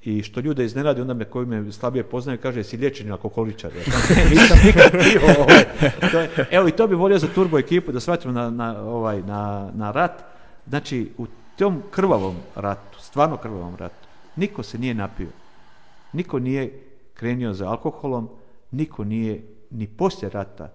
i što ljude iznenadi, onda me koji me slabije poznaju, kaže, si liječeni alkoholičar. (laughs) Nisam nikad pio. Ovaj. evo, i to bi volio za turbo ekipu, da shvatimo na, na, ovaj, na, na rat. Znači, u tom krvavom ratu, stvarno krvavom ratu, niko se nije napio. Niko nije krenio za alkoholom, niko nije ni poslije rata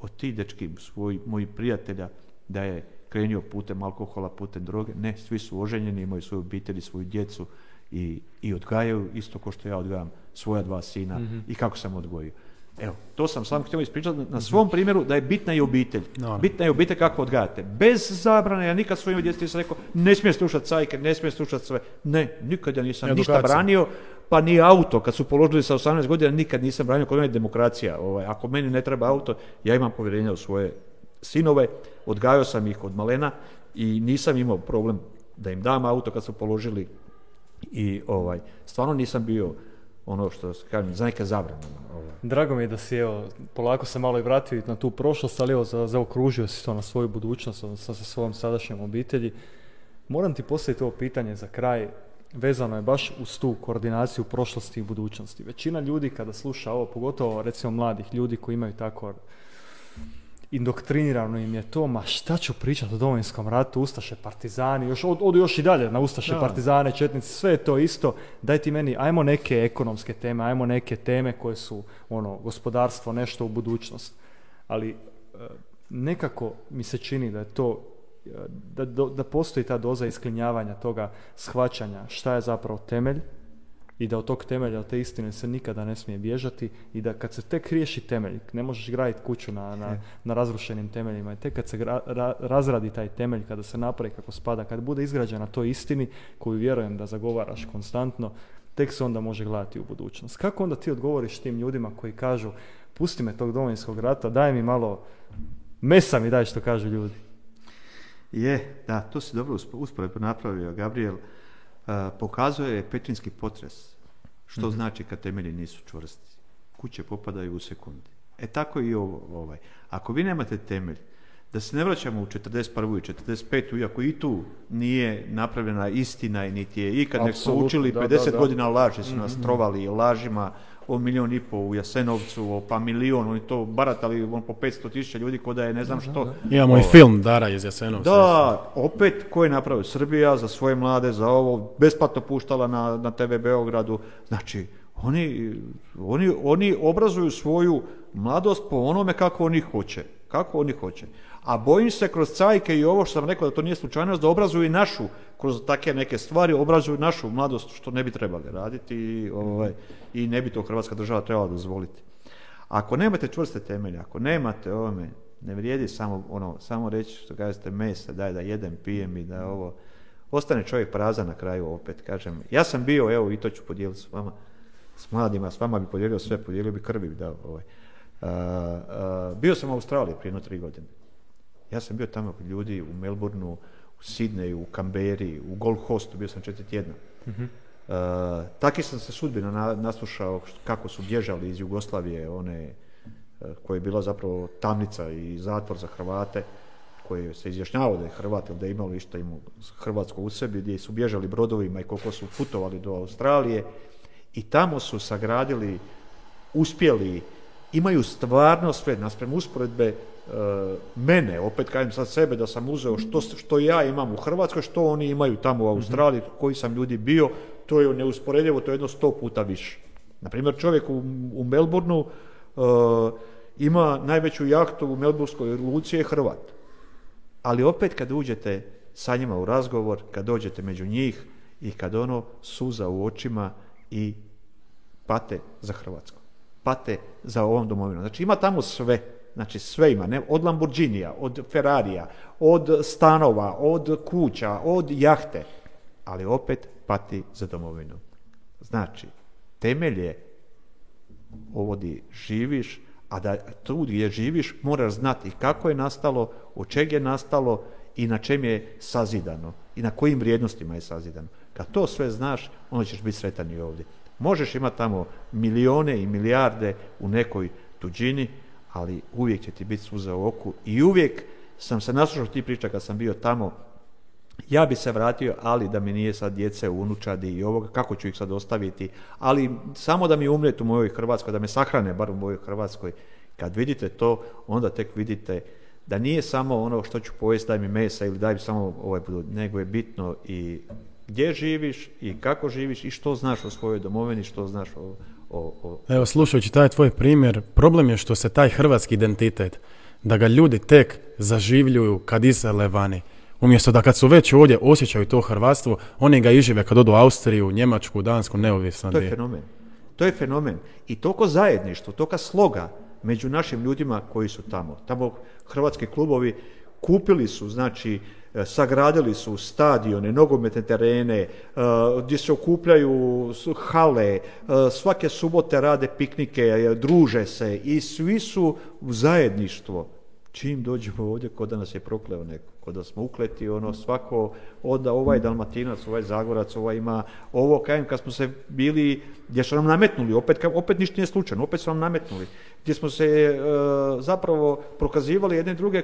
od ti dečki svoj, mojih prijatelja da je krenio putem alkohola, putem droge. Ne, svi su oženjeni, imaju svoju obitelj, svoju djecu i, i odgajaju isto kao što ja odgajam svoja dva sina mhm. i kako sam odgojio. Evo, to sam sam htio ispričati na mhm. svom primjeru da je bitna i obitelj. Bitna je obitelj kako odgajate. Bez zabrane, ja nikad svojim djeci nisam rekao ne smije slušati cajke, ne smije slušati sve. Ne, nikad ja nisam ništa branio, pa ni auto. Kad su položili sa 18 godina, nikad nisam branio, kod mene je demokracija. Ovaj, ako meni ne treba auto, ja imam povjerenja u svoje sinove, odgajao sam ih od malena i nisam imao problem da im dam auto kad su položili i ovaj, stvarno nisam bio ono što kažem, za neke zabrane. Ovaj. Drago mi je da si evo, polako se malo i vratio na tu prošlost, ali evo, zaokružio si to na svoju budućnost sa, sa svojom sadašnjom obitelji. Moram ti postaviti ovo pitanje za kraj, vezano je baš uz tu koordinaciju prošlosti i budućnosti. Većina ljudi kada sluša ovo, pogotovo recimo mladih ljudi koji imaju tako indoktrinirano im je to, ma šta ću pričati o domovinskom ratu, Ustaše, Partizani, još, odu još i dalje na Ustaše, Partizane, Četnici, sve je to isto, daj ti meni, ajmo neke ekonomske teme, ajmo neke teme koje su, ono, gospodarstvo, nešto u budućnost. Ali e, nekako mi se čini da je to, e, da, da postoji ta doza isklinjavanja toga shvaćanja šta je zapravo temelj, i da od tog temelja, od te istine se nikada ne smije bježati i da kad se tek riješi temelj, ne možeš graditi kuću na, na, na razrušenim temeljima i tek kad se razradi taj temelj, kada se napravi kako spada, kad bude izgrađena toj istini koju vjerujem da zagovaraš konstantno, tek se onda može gledati u budućnost. Kako onda ti odgovoriš tim ljudima koji kažu pusti me tog domovinskog rata, daj mi malo mesa mi daj što kažu ljudi. Je, da, to si dobro usporedno napravio, Gabriel. E, pokazuje petrinski potres. Što mhm. znači kad temelji nisu čvrsti? Kuće popadaju u sekundi. E tako i ovo, ovaj. Ako vi nemate temelj, da se ne vraćamo u 41. i 45. iako i tu nije napravljena istina i niti je ikad nek su učili 50 godina laži su nas mm trovali lažima o milijun i pol u Jasenovcu, o pa milijun, oni to baratali on po 500 tisuća ljudi ko da je ne znam što. Imamo i film Dara iz Jasenovca. Da, opet ko je napravio Srbija za svoje mlade, za ovo, besplatno puštala na, na TV Beogradu, znači oni, oni, oni obrazuju svoju mladost po onome kako oni hoće. Kako oni hoće. A bojim se kroz cajke i ovo što sam rekao da to nije slučajnost, da obrazuju i našu, kroz takve neke stvari, obrazuju našu mladost što ne bi trebali raditi ovaj, i ne bi to Hrvatska država trebala dozvoliti. Ako nemate čvrste temelje, ako nemate ovome, ne vrijedi samo, ono, samo reći što kažete mesa, daj da jedem, pijem i da ovo, ostane čovjek prazan na kraju opet, kažem. Ja sam bio, evo i to ću podijeliti s vama, s mladima, s vama bi podijelio sve, podijelio bi krvi, da, ovaj. bio sam u Australiji prije jedno tri godine. Ja sam bio tamo kod ljudi u Melbourneu, u Sidneju, u Kamberi, u Gold Hostu, bio sam četiri tjedna. Uh-huh. taki sam se sudbina naslušao kako su bježali iz Jugoslavije, one uh, koje je bila zapravo tamnica i zatvor za Hrvate, koji se izjašnjavao da je Hrvat ili da je imalo išta imao Hrvatsko u sebi, gdje su bježali brodovima i koliko su putovali do Australije i tamo su sagradili, uspjeli, imaju stvarno sve, naspram usporedbe E, mene, opet kažem sad sebe da sam uzeo što, što ja imam u Hrvatskoj, što oni imaju tamo u Australiji, koji sam ljudi bio, to je neusporedivo, to je jedno sto puta više. Naprimjer, čovjek u, u Melbourneu uh, ima najveću jahtu u Melbourneskoj luci je Hrvat. Ali opet kad uđete sa njima u razgovor, kad dođete među njih i kad ono suza u očima i pate za Hrvatsku. Pate za ovom domovinom. Znači ima tamo sve Znači sve ima, ne? od Lamborghinija, od Ferrarija, od stanova, od kuća, od jahte, ali opet pati za domovinu. Znači, temelj je ovo di živiš, a da tu gdje živiš moraš znati kako je nastalo, od čeg je nastalo i na čem je sazidano i na kojim vrijednostima je sazidano. Kad to sve znaš, onda ćeš biti sretan i ovdje. Možeš imati tamo milijone i milijarde u nekoj tuđini, ali uvijek će ti biti suza u oku i uvijek sam se naslušao ti priča kad sam bio tamo, ja bi se vratio, ali da mi nije sad djece unučadi i ovoga, kako ću ih sad ostaviti, ali samo da mi umrijet u mojoj Hrvatskoj, da me sahrane bar u mojoj Hrvatskoj. Kad vidite to, onda tek vidite da nije samo ono što ću pojesti, daj mi mesa ili daj mi samo ovaj budu, nego je bitno i gdje živiš i kako živiš i što znaš o svojoj domovini, što znaš o, o, o... Evo, slušajući taj tvoj primjer, problem je što se taj hrvatski identitet, da ga ljudi tek zaživljuju kad isele vani. Umjesto da kad su već ovdje osjećaju to hrvatstvo, oni ga ižive kad odu u Austriju, Njemačku, Dansku, neovisno. To je fenomen. To je fenomen. I toliko zajedništvo, toliko sloga među našim ljudima koji su tamo. Tamo hrvatski klubovi kupili su, znači, e, sagradili su stadione, nogometne terene, e, gdje se okupljaju hale, e, svake subote rade piknike, druže se i svi su u zajedništvo. Čim dođemo ovdje, kod da nas je prokleo neko, kod da smo ukleti, ono svako, onda ovaj dalmatinac, ovaj zagorac, ovaj ima ovo, kajem, kad smo se bili, gdje su nam nametnuli, opet, opet ništa nije slučajno, opet su nam nametnuli, gdje smo se e, zapravo prokazivali jedne druge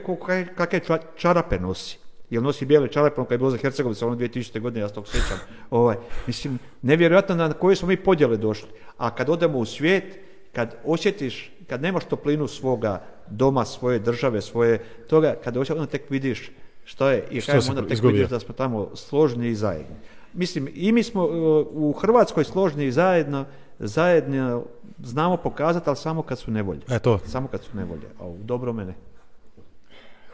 kakve čarape nosi. Jel nosi bijele čarape, kad je bilo za Hercegovica, ono 2000. godine, ja se tog sjećam. Ovaj, mislim, nevjerojatno na koje smo mi podjele došli. A kad odemo u svijet, kad osjetiš, kad nemaš toplinu svoga doma, svoje države, svoje toga, kad osjetiš, onda tek vidiš što je. I što onda tek da smo tamo složni i zajedni. Mislim, i mi smo uh, u Hrvatskoj složni i zajedno, zajedno znamo pokazati, ali samo kad su nevolje. E to. Samo kad su nevolje, a u dobro mene.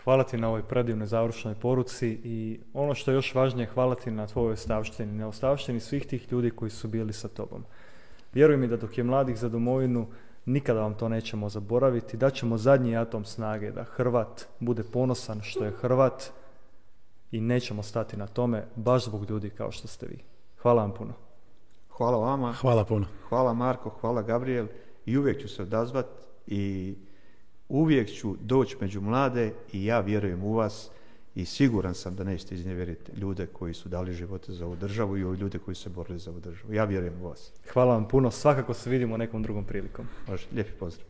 Hvala ti na ovoj predivnoj završnoj poruci i ono što je još važnije, hvala ti na tvojoj ostavštini, na ostavštini svih tih ljudi koji su bili sa tobom. Vjeruj mi da dok je mladih za domovinu, nikada vam to nećemo zaboraviti, da ćemo zadnji atom snage da Hrvat bude ponosan što je Hrvat i nećemo stati na tome baš zbog ljudi kao što ste vi. Hvala vam puno. Hvala vama. Hvala puno. Hvala Marko, hvala Gabriel i uvijek ću se odazvat i uvijek ću doći među mlade i ja vjerujem u vas i siguran sam da nećete iznevjeriti ljude koji su dali živote za ovu državu i ljude koji su se borili za ovu državu. Ja vjerujem u vas. Hvala vam puno, svakako se vidimo nekom drugom prilikom. Može, lijepi pozdrav.